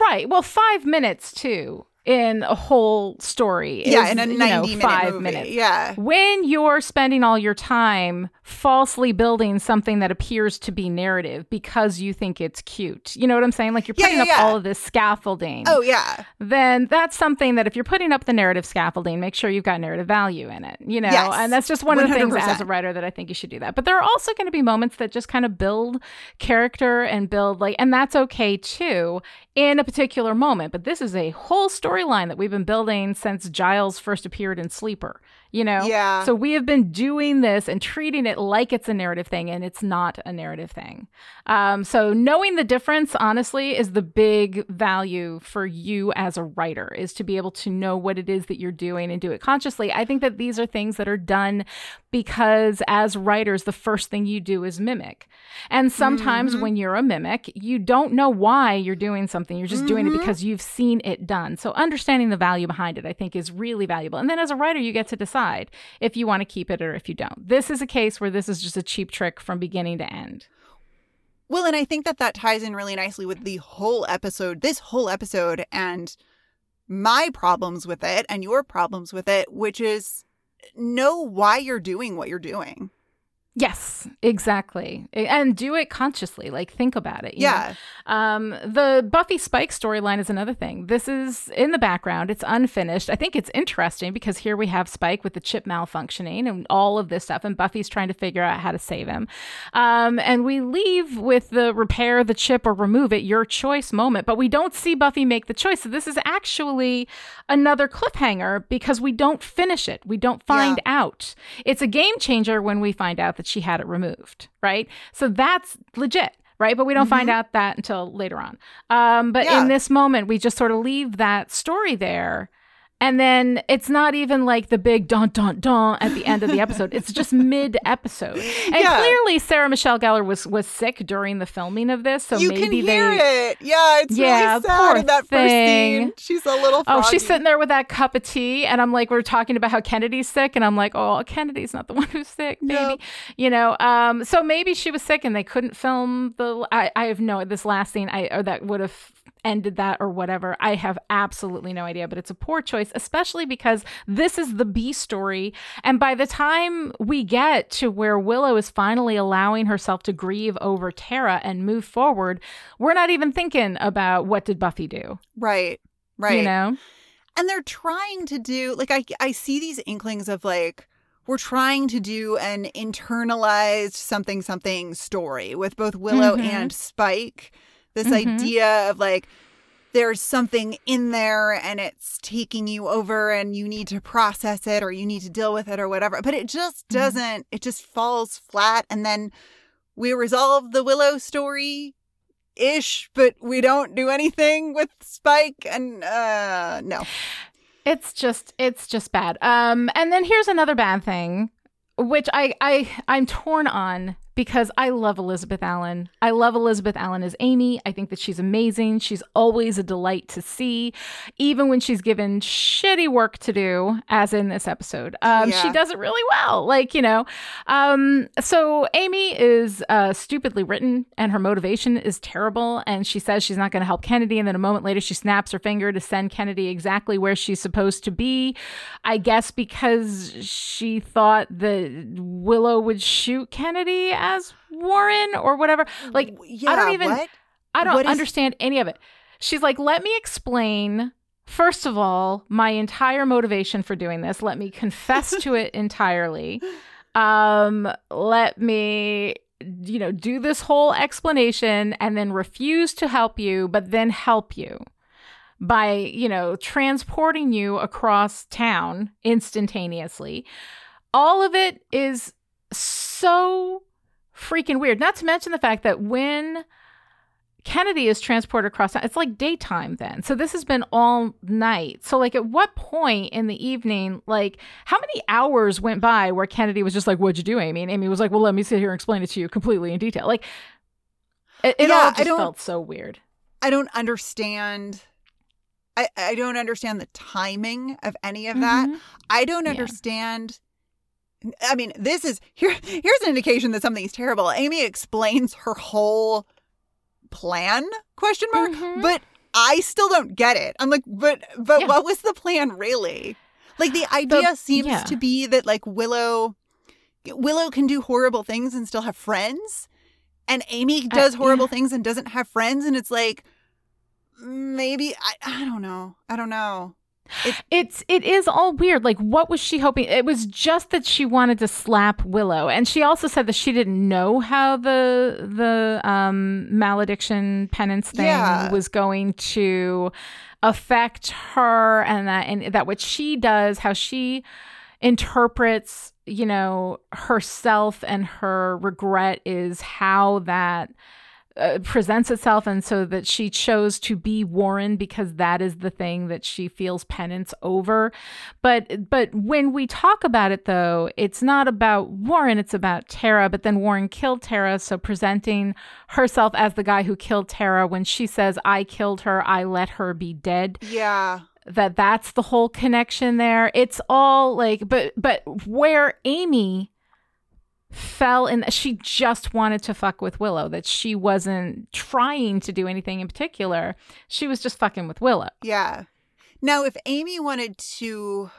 [SPEAKER 1] Right. Well, five minutes too in a whole story.
[SPEAKER 2] Yeah,
[SPEAKER 1] is,
[SPEAKER 2] in a
[SPEAKER 1] you know,
[SPEAKER 2] minute
[SPEAKER 1] five
[SPEAKER 2] movie.
[SPEAKER 1] minutes.
[SPEAKER 2] Yeah.
[SPEAKER 1] When you're spending all your time falsely building something that appears to be narrative because you think it's cute, you know what I'm saying? Like you're putting
[SPEAKER 2] yeah,
[SPEAKER 1] up
[SPEAKER 2] yeah.
[SPEAKER 1] all of this scaffolding.
[SPEAKER 2] Oh, yeah.
[SPEAKER 1] Then that's something that if you're putting up the narrative scaffolding, make sure you've got narrative value in it, you know?
[SPEAKER 2] Yes,
[SPEAKER 1] and that's just one of the things as a writer that I think you should do that. But there are also going to be moments that just kind of build character and build like, and that's okay too in a particular moment. But this is a whole storyline that we've been building since Giles first appeared in Sleeper, you know?
[SPEAKER 2] Yeah.
[SPEAKER 1] So we have been doing this and treating it like it's a narrative thing, and it's not a narrative thing. Um, so knowing the difference, honestly, is the big value for you as a writer is to be able to know what it is that you're doing and do it consciously. I think that these are things that are done because as writers, the first thing you do is mimic. And sometimes when you're a mimic, you don't know why you're doing something. You're just doing it because you've seen it done. So understanding the value behind it, I think, is really valuable. And then as a writer, you get to decide if you want to keep it or if you don't. This is a case where this is just a cheap trick from beginning to end.
[SPEAKER 2] Well, and I think that that ties in really nicely with the whole episode, this whole episode, and my problems with it and your problems with it, which is know why you're doing what you're doing.
[SPEAKER 1] Yes, exactly. And do it consciously. Like think about it. you know?
[SPEAKER 2] Yeah.
[SPEAKER 1] Um, the Buffy Spike storyline is another thing. This is in the background. It's unfinished. I think it's interesting because here we have Spike with the chip malfunctioning and all of this stuff, and Buffy's trying to figure out how to save him. Um, and we leave with the repair the chip or remove it, your choice moment, but we don't see Buffy make the choice. So this is actually another cliffhanger because we don't finish it. We don't find out. It's a game changer when we find out that she had it removed, right? So that's legit. Right. But we don't find out that until later on. Um, but
[SPEAKER 2] Yeah.
[SPEAKER 1] in this moment, we just sort of leave that story there. And then it's not even like the big dun dun dun at the end of the episode. It's just mid episode. And
[SPEAKER 2] Yeah.
[SPEAKER 1] clearly Sarah Michelle Gellar was was sick during the filming of this. So
[SPEAKER 2] you
[SPEAKER 1] maybe
[SPEAKER 2] can hear
[SPEAKER 1] they
[SPEAKER 2] it. Yeah, it's
[SPEAKER 1] Yeah,
[SPEAKER 2] really sad
[SPEAKER 1] poor
[SPEAKER 2] in that first
[SPEAKER 1] thing.
[SPEAKER 2] scene. She's a little
[SPEAKER 1] Oh, she's sitting there with that cup of tea, and I'm like, we're talking about how Kennedy's sick, and I'm like, oh, Kennedy's not the one who's sick, baby. You know, um, so maybe she was sick, and they couldn't film the. I, I have no this last scene, I or that would have ended that or whatever. I have absolutely no idea, but it's a poor choice, especially because this is the B story, and by the time we get to where Willow is finally allowing herself to grieve over Tara and move forward, we're not even thinking about what did Buffy do,
[SPEAKER 2] Right. Right.
[SPEAKER 1] You know.
[SPEAKER 2] and they're trying to do like I I see these inklings of like we're trying to do an internalized something something story with both Willow
[SPEAKER 1] Mhm.
[SPEAKER 2] and Spike. This
[SPEAKER 1] Mhm.
[SPEAKER 2] idea of like there's something in there and it's taking you over and you need to process it or you need to deal with it or whatever. But it just
[SPEAKER 1] Mm-hmm.
[SPEAKER 2] doesn't, it just falls flat and then we resolve the Willow story ish, but we don't do anything with Spike and uh no.
[SPEAKER 1] It's just it's just bad. Um and then here's another bad thing which I I I'm torn on because I love Elizabeth Allen. I love Elizabeth Allen as Amy. I think that she's amazing. She's always a delight to see, even when she's given shitty work to do, as in this episode. Um, She does it really well. Like, you know. Um, so Amy is uh, stupidly written and her motivation is terrible. And she says she's not going to help Kennedy. And then a moment later, she snaps her finger to send Kennedy exactly where she's supposed to be. I guess because she thought that Willow would shoot Kennedy as Warren or whatever. Like,
[SPEAKER 2] yeah,
[SPEAKER 1] I don't even,
[SPEAKER 2] what?
[SPEAKER 1] I don't
[SPEAKER 2] is-
[SPEAKER 1] understand any of it. She's like, let me explain. First of all, my entire motivation for doing this. Let me confess to it entirely. Um, let me, you know, do this whole explanation and then refuse to help you, but then help you by, you know, transporting you across town instantaneously. All of it is so freaking weird. Not to mention the fact that when Kennedy is transported across it's like daytime then. So this has been all night. So like at what point in the evening, like how many hours went by where Kennedy was just like, What'd you do, Amy? And Amy was like, Well, let me sit here and explain it to you completely in detail. Like it, it
[SPEAKER 2] Yeah,
[SPEAKER 1] all just felt so weird.
[SPEAKER 2] I don't understand. I, I don't understand the timing of any of that.
[SPEAKER 1] Mhm.
[SPEAKER 2] I don't understand. I mean, this is here. Here's an indication that something's terrible. Amy explains her whole plan question mark,
[SPEAKER 1] Mhm.
[SPEAKER 2] but I still don't get it. I'm like, but but
[SPEAKER 1] Yeah.
[SPEAKER 2] what was the plan really? Like the idea seems
[SPEAKER 1] yeah.
[SPEAKER 2] to be that like Willow Willow can do horrible things and still have friends. And Amy
[SPEAKER 1] Uh,
[SPEAKER 2] does horrible
[SPEAKER 1] yeah.
[SPEAKER 2] things and doesn't have friends and it's like maybe I, I don't know. I don't know.
[SPEAKER 1] It's it is all weird. Like what was she hoping? It was just that she wanted to slap Willow. And she also said that she didn't know how the the um malediction penance thing
[SPEAKER 2] Yeah.
[SPEAKER 1] was going to affect her and that and that what she does, how she interprets, you know, herself and her regret is how that uh, presents itself and so that she chose to be Warren because that is the thing that she feels penance over but but when we talk about it though it's not about Warren it's about Tara but then Warren killed Tara so presenting herself as the guy who killed Tara when she says I killed her I let her be dead
[SPEAKER 2] Yeah.
[SPEAKER 1] that that's the whole connection there it's all like but but where amy fell in she just wanted to fuck with willow that she wasn't trying to do anything in particular she was just fucking with willow
[SPEAKER 2] Yeah. Now, if Amy wanted to,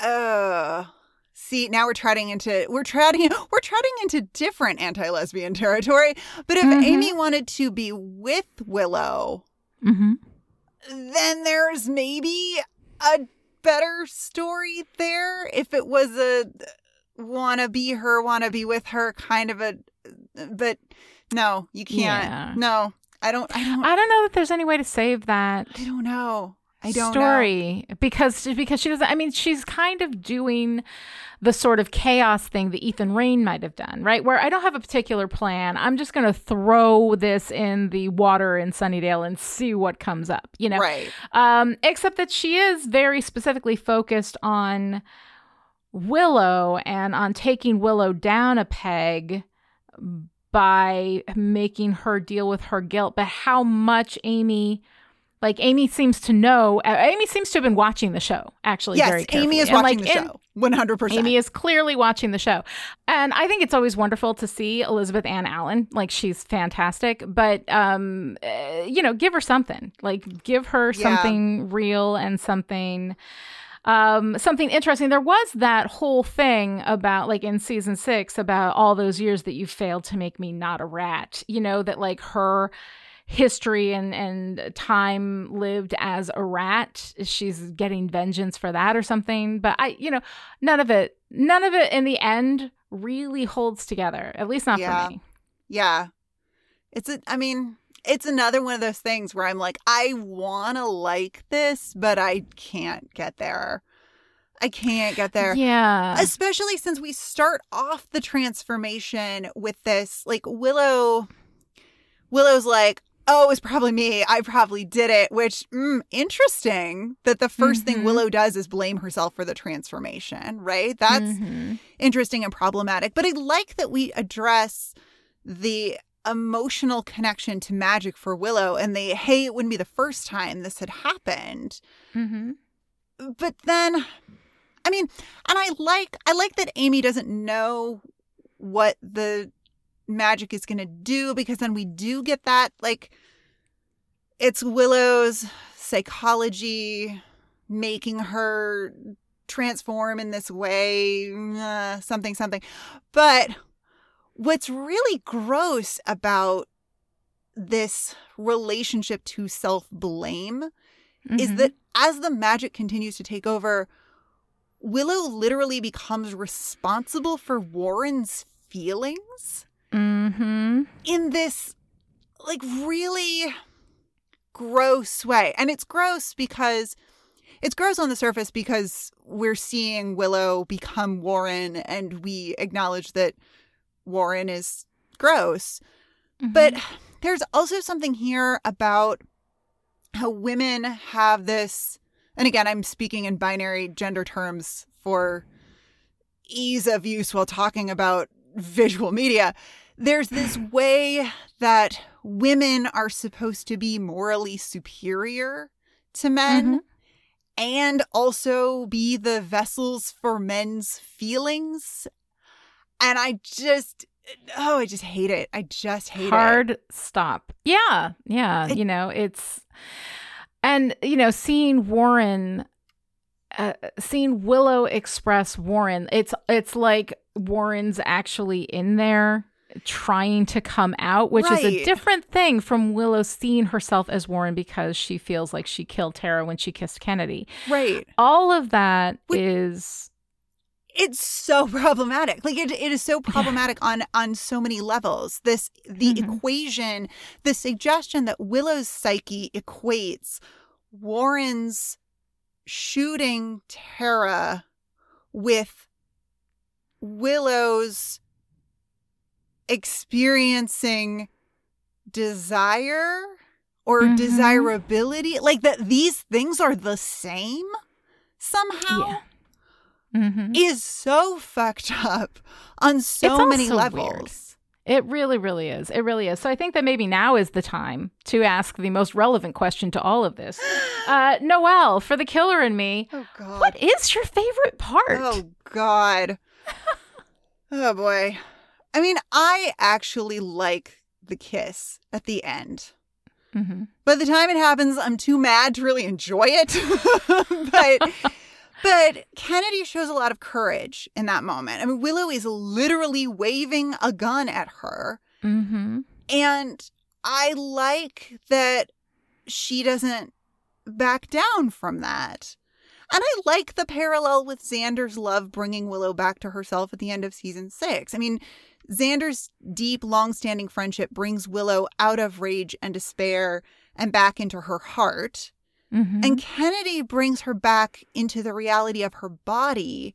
[SPEAKER 2] uh, see, now we're treading into we're treading we're treading into different anti-lesbian territory. But if
[SPEAKER 1] Mhm.
[SPEAKER 2] Amy wanted to be with Willow,
[SPEAKER 1] mm-hmm.
[SPEAKER 2] then there's maybe a better story there. If it was a wanna be her, wanna be with her kind of a, but no, you can't.
[SPEAKER 1] Yeah.
[SPEAKER 2] No, I don't. I don't.
[SPEAKER 1] i don't know that there's any way to save that
[SPEAKER 2] I don't know. I don't know.
[SPEAKER 1] story because because she doesn't i mean she's kind of doing the sort of chaos thing that Ethan Rayne might have done right where i don't have a particular plan i'm just going to throw this in the water in sunnydale and see what comes up you know
[SPEAKER 2] Right.
[SPEAKER 1] um except that she is very specifically focused on willow and on taking willow down a peg by making her deal with her guilt but how much amy like amy seems to know uh, amy seems to have been watching the show actually very
[SPEAKER 2] Yes,
[SPEAKER 1] carefully.
[SPEAKER 2] Amy is
[SPEAKER 1] And,
[SPEAKER 2] watching
[SPEAKER 1] like,
[SPEAKER 2] the show. One hundred percent.
[SPEAKER 1] Amy is clearly watching the show. And I think it's always wonderful to see Elizabeth Anne Allen. Like she's fantastic, but um uh, you know, give her something. Like give her
[SPEAKER 2] Yeah.
[SPEAKER 1] something real and something um something interesting. There was that whole thing about like in season 6 about all those years that you failed to make me not a rat. You know that like her history and and time lived as a rat she's getting vengeance for that or something but i you know none of it none of it in the end really holds together at least not
[SPEAKER 2] Yeah.
[SPEAKER 1] for me
[SPEAKER 2] Yeah. It's a I mean, it's another one of those things where I'm like, I wanna like this, but I can't get there. I can't get there.
[SPEAKER 1] yeah
[SPEAKER 2] Especially since we start off the transformation with this, like Willow Willow's like, oh, it was probably me. I probably did it, which mm, interesting that the 1st thing
[SPEAKER 1] Mhm.
[SPEAKER 2] Willow does is blame herself for the transformation, right? That's
[SPEAKER 1] Mhm.
[SPEAKER 2] interesting and problematic. But I like that we address the emotional connection to magic for Willow and the hey, it wouldn't be the first time this had happened.
[SPEAKER 1] Mhm.
[SPEAKER 2] But then I mean, and I like I like that Amy doesn't know what the magic is going to do because then we do get that like it's Willow's psychology making her transform in this way, uh, something, something. But what's really gross about this relationship to self blame is
[SPEAKER 1] Mhm.
[SPEAKER 2] that as the magic continues to take over, Willow literally becomes responsible for Warren's feelings
[SPEAKER 1] Mhm.
[SPEAKER 2] in this like really gross way. And it's gross because it's gross on the surface because we're seeing Willow become Warren and we acknowledge that Warren is gross. Mm-hmm. But there's also something here about how women have this, and again, I'm speaking in binary gender terms for ease of use while talking about visual media. There's this way that women are supposed to be morally superior to men mm-hmm. and also be the vessels for men's feelings. And I just, oh, I just hate it. I just hate
[SPEAKER 1] Hard
[SPEAKER 2] it.
[SPEAKER 1] Hard stop. Yeah, yeah.
[SPEAKER 2] It-
[SPEAKER 1] you know, it's and you know, seeing Warren, uh, seeing Willow express Warren, it's it's like Warren's actually in there trying to come out, which is a different thing from Willow seeing herself as Warren because she feels like she killed Tara when she kissed Kennedy.
[SPEAKER 2] Right.
[SPEAKER 1] All of that
[SPEAKER 2] Wait.
[SPEAKER 1] is
[SPEAKER 2] It's so problematic. Like it, it is so problematic on on so many levels. This the
[SPEAKER 1] Mhm.
[SPEAKER 2] equation, the suggestion that Willow's psyche equates Warren's shooting Tara with Willow's experiencing desire or
[SPEAKER 1] Mhm.
[SPEAKER 2] desirability like that these things are the same somehow
[SPEAKER 1] Yeah. Mhm.
[SPEAKER 2] is so fucked up on so many levels.
[SPEAKER 1] weird. It really, really is. It really is. So I think that maybe now is the time to ask the most relevant question to all of this. Uh, Noelle, for the killer in me,
[SPEAKER 2] Oh god.
[SPEAKER 1] what is your favorite part?
[SPEAKER 2] Oh god. oh boy. I mean, I actually like the kiss at the end.
[SPEAKER 1] hmm
[SPEAKER 2] By the time it happens, I'm too mad to really enjoy it. but but Kennedy shows a lot of courage in that moment. I mean, Willow is literally waving a gun at her.
[SPEAKER 1] hmm
[SPEAKER 2] And I like that she doesn't back down from that. And I like the parallel with Xander's love bringing Willow back to herself at the end of season six. I mean, Xander's deep, long-standing friendship brings Willow out of rage and despair and back into her heart.
[SPEAKER 1] Hmm
[SPEAKER 2] And Kennedy brings her back into the reality of her body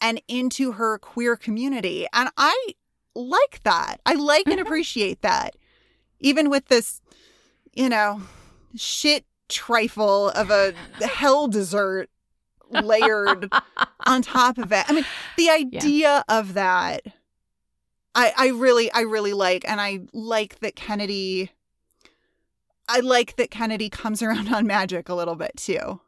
[SPEAKER 2] and into her queer community. And I like that. I like and
[SPEAKER 1] Mhm.
[SPEAKER 2] appreciate that. Even with this, you know, shit trifle of a hell dessert layered on top of it. I mean, the idea of that I I really I really like and I like that Kennedy I like that Kennedy comes around on magic a little bit too.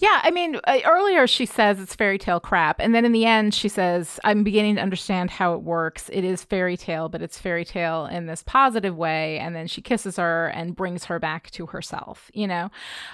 [SPEAKER 1] Yeah, I mean, uh, earlier she says it's fairy tale crap, and then in the end she says, "I'm beginning to understand how it works. It is fairy tale, but it's fairy tale in this positive way." And then she kisses her and brings her back to herself. You know,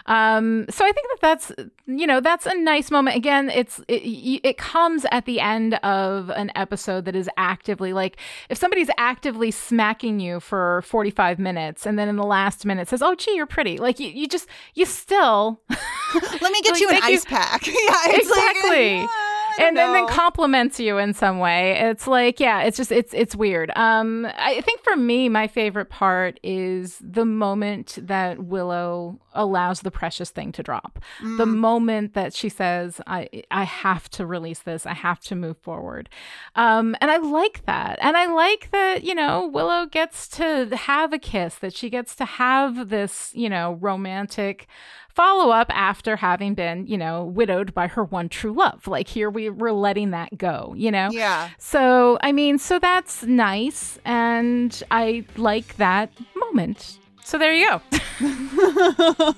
[SPEAKER 1] um, so I think that that's you know that's a nice moment. Again, it's it, it comes at the end of an episode that is actively like if somebody's actively smacking you for 45 minutes, and then in the last minute says, "Oh, gee, you're pretty," like you, you just you still.
[SPEAKER 2] Let me get
[SPEAKER 1] Like,
[SPEAKER 2] you an
[SPEAKER 1] thank you-
[SPEAKER 2] ice pack. yeah, it's
[SPEAKER 1] Exactly.
[SPEAKER 2] Like,
[SPEAKER 1] and, and then compliments you in some way. It's like, yeah, it's just it's it's weird. Um, I think for me, my favorite part is the moment that Willow allows the precious thing to drop. The
[SPEAKER 2] Mm.
[SPEAKER 1] moment that she says, "I I have to release this. I have to move forward," um, and I like that. And I like that you know Willow gets to have a kiss. That she gets to have this you know romantic follow up after having been, you know, widowed by her one true love. Like here we we're letting that go, you know?
[SPEAKER 2] Yeah.
[SPEAKER 1] So, I mean, so that's nice and I like that moment. So there you go.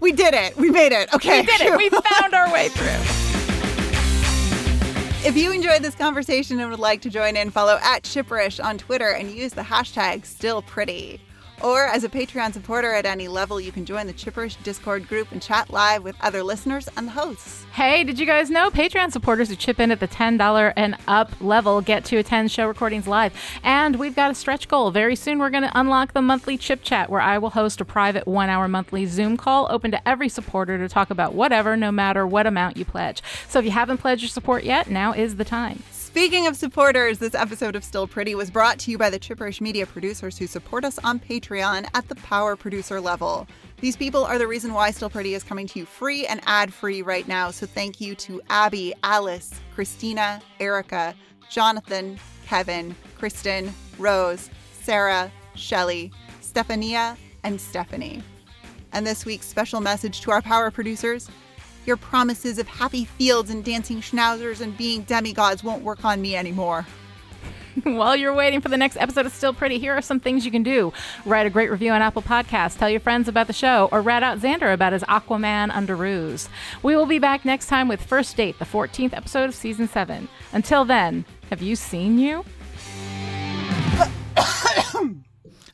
[SPEAKER 2] we did it. We made it. Okay.
[SPEAKER 1] we did it. We found our way through.
[SPEAKER 2] If you enjoyed this conversation and would like to join in, follow at Chipperish on Twitter and use the hashtag StillPretty. Or as a Patreon supporter at any level, you can join the Chipperish Discord group and chat live with other listeners and the hosts.
[SPEAKER 1] Hey, did you guys know Patreon supporters who chip in at the $10 and up level get to attend show recordings live? And we've got a stretch goal. Very soon, we're going to unlock the monthly chip chat where I will host a private one hour monthly Zoom call open to every supporter to talk about whatever, no matter what amount you pledge. So if you haven't pledged your support yet, now is the time.
[SPEAKER 2] Speaking of supporters, this episode of Still Pretty was brought to you by the Chipperish Media producers who support us on Patreon at the power producer level. These people are the reason why Still Pretty is coming to you free and ad free right now. So thank you to Abby, Alice, Christina, Erica, Jonathan, Kevin, Kristen, Rose, Sarah, Shelly, Stephania, and Stephanie. And this week's special message to our power producers your promises of happy fields and dancing schnauzers and being demigods won't work on me anymore.
[SPEAKER 1] While you're waiting for the next episode of Still Pretty, here are some things you can do. Write a great review on Apple Podcasts, tell your friends about the show, or rat out Xander about his Aquaman Underoos. We will be back next time with First Date, the 14th episode of Season 7. Until then, have you seen you?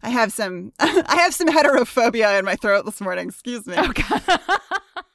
[SPEAKER 2] I have some I have some heterophobia in my throat this morning. Excuse me.
[SPEAKER 1] Oh, okay.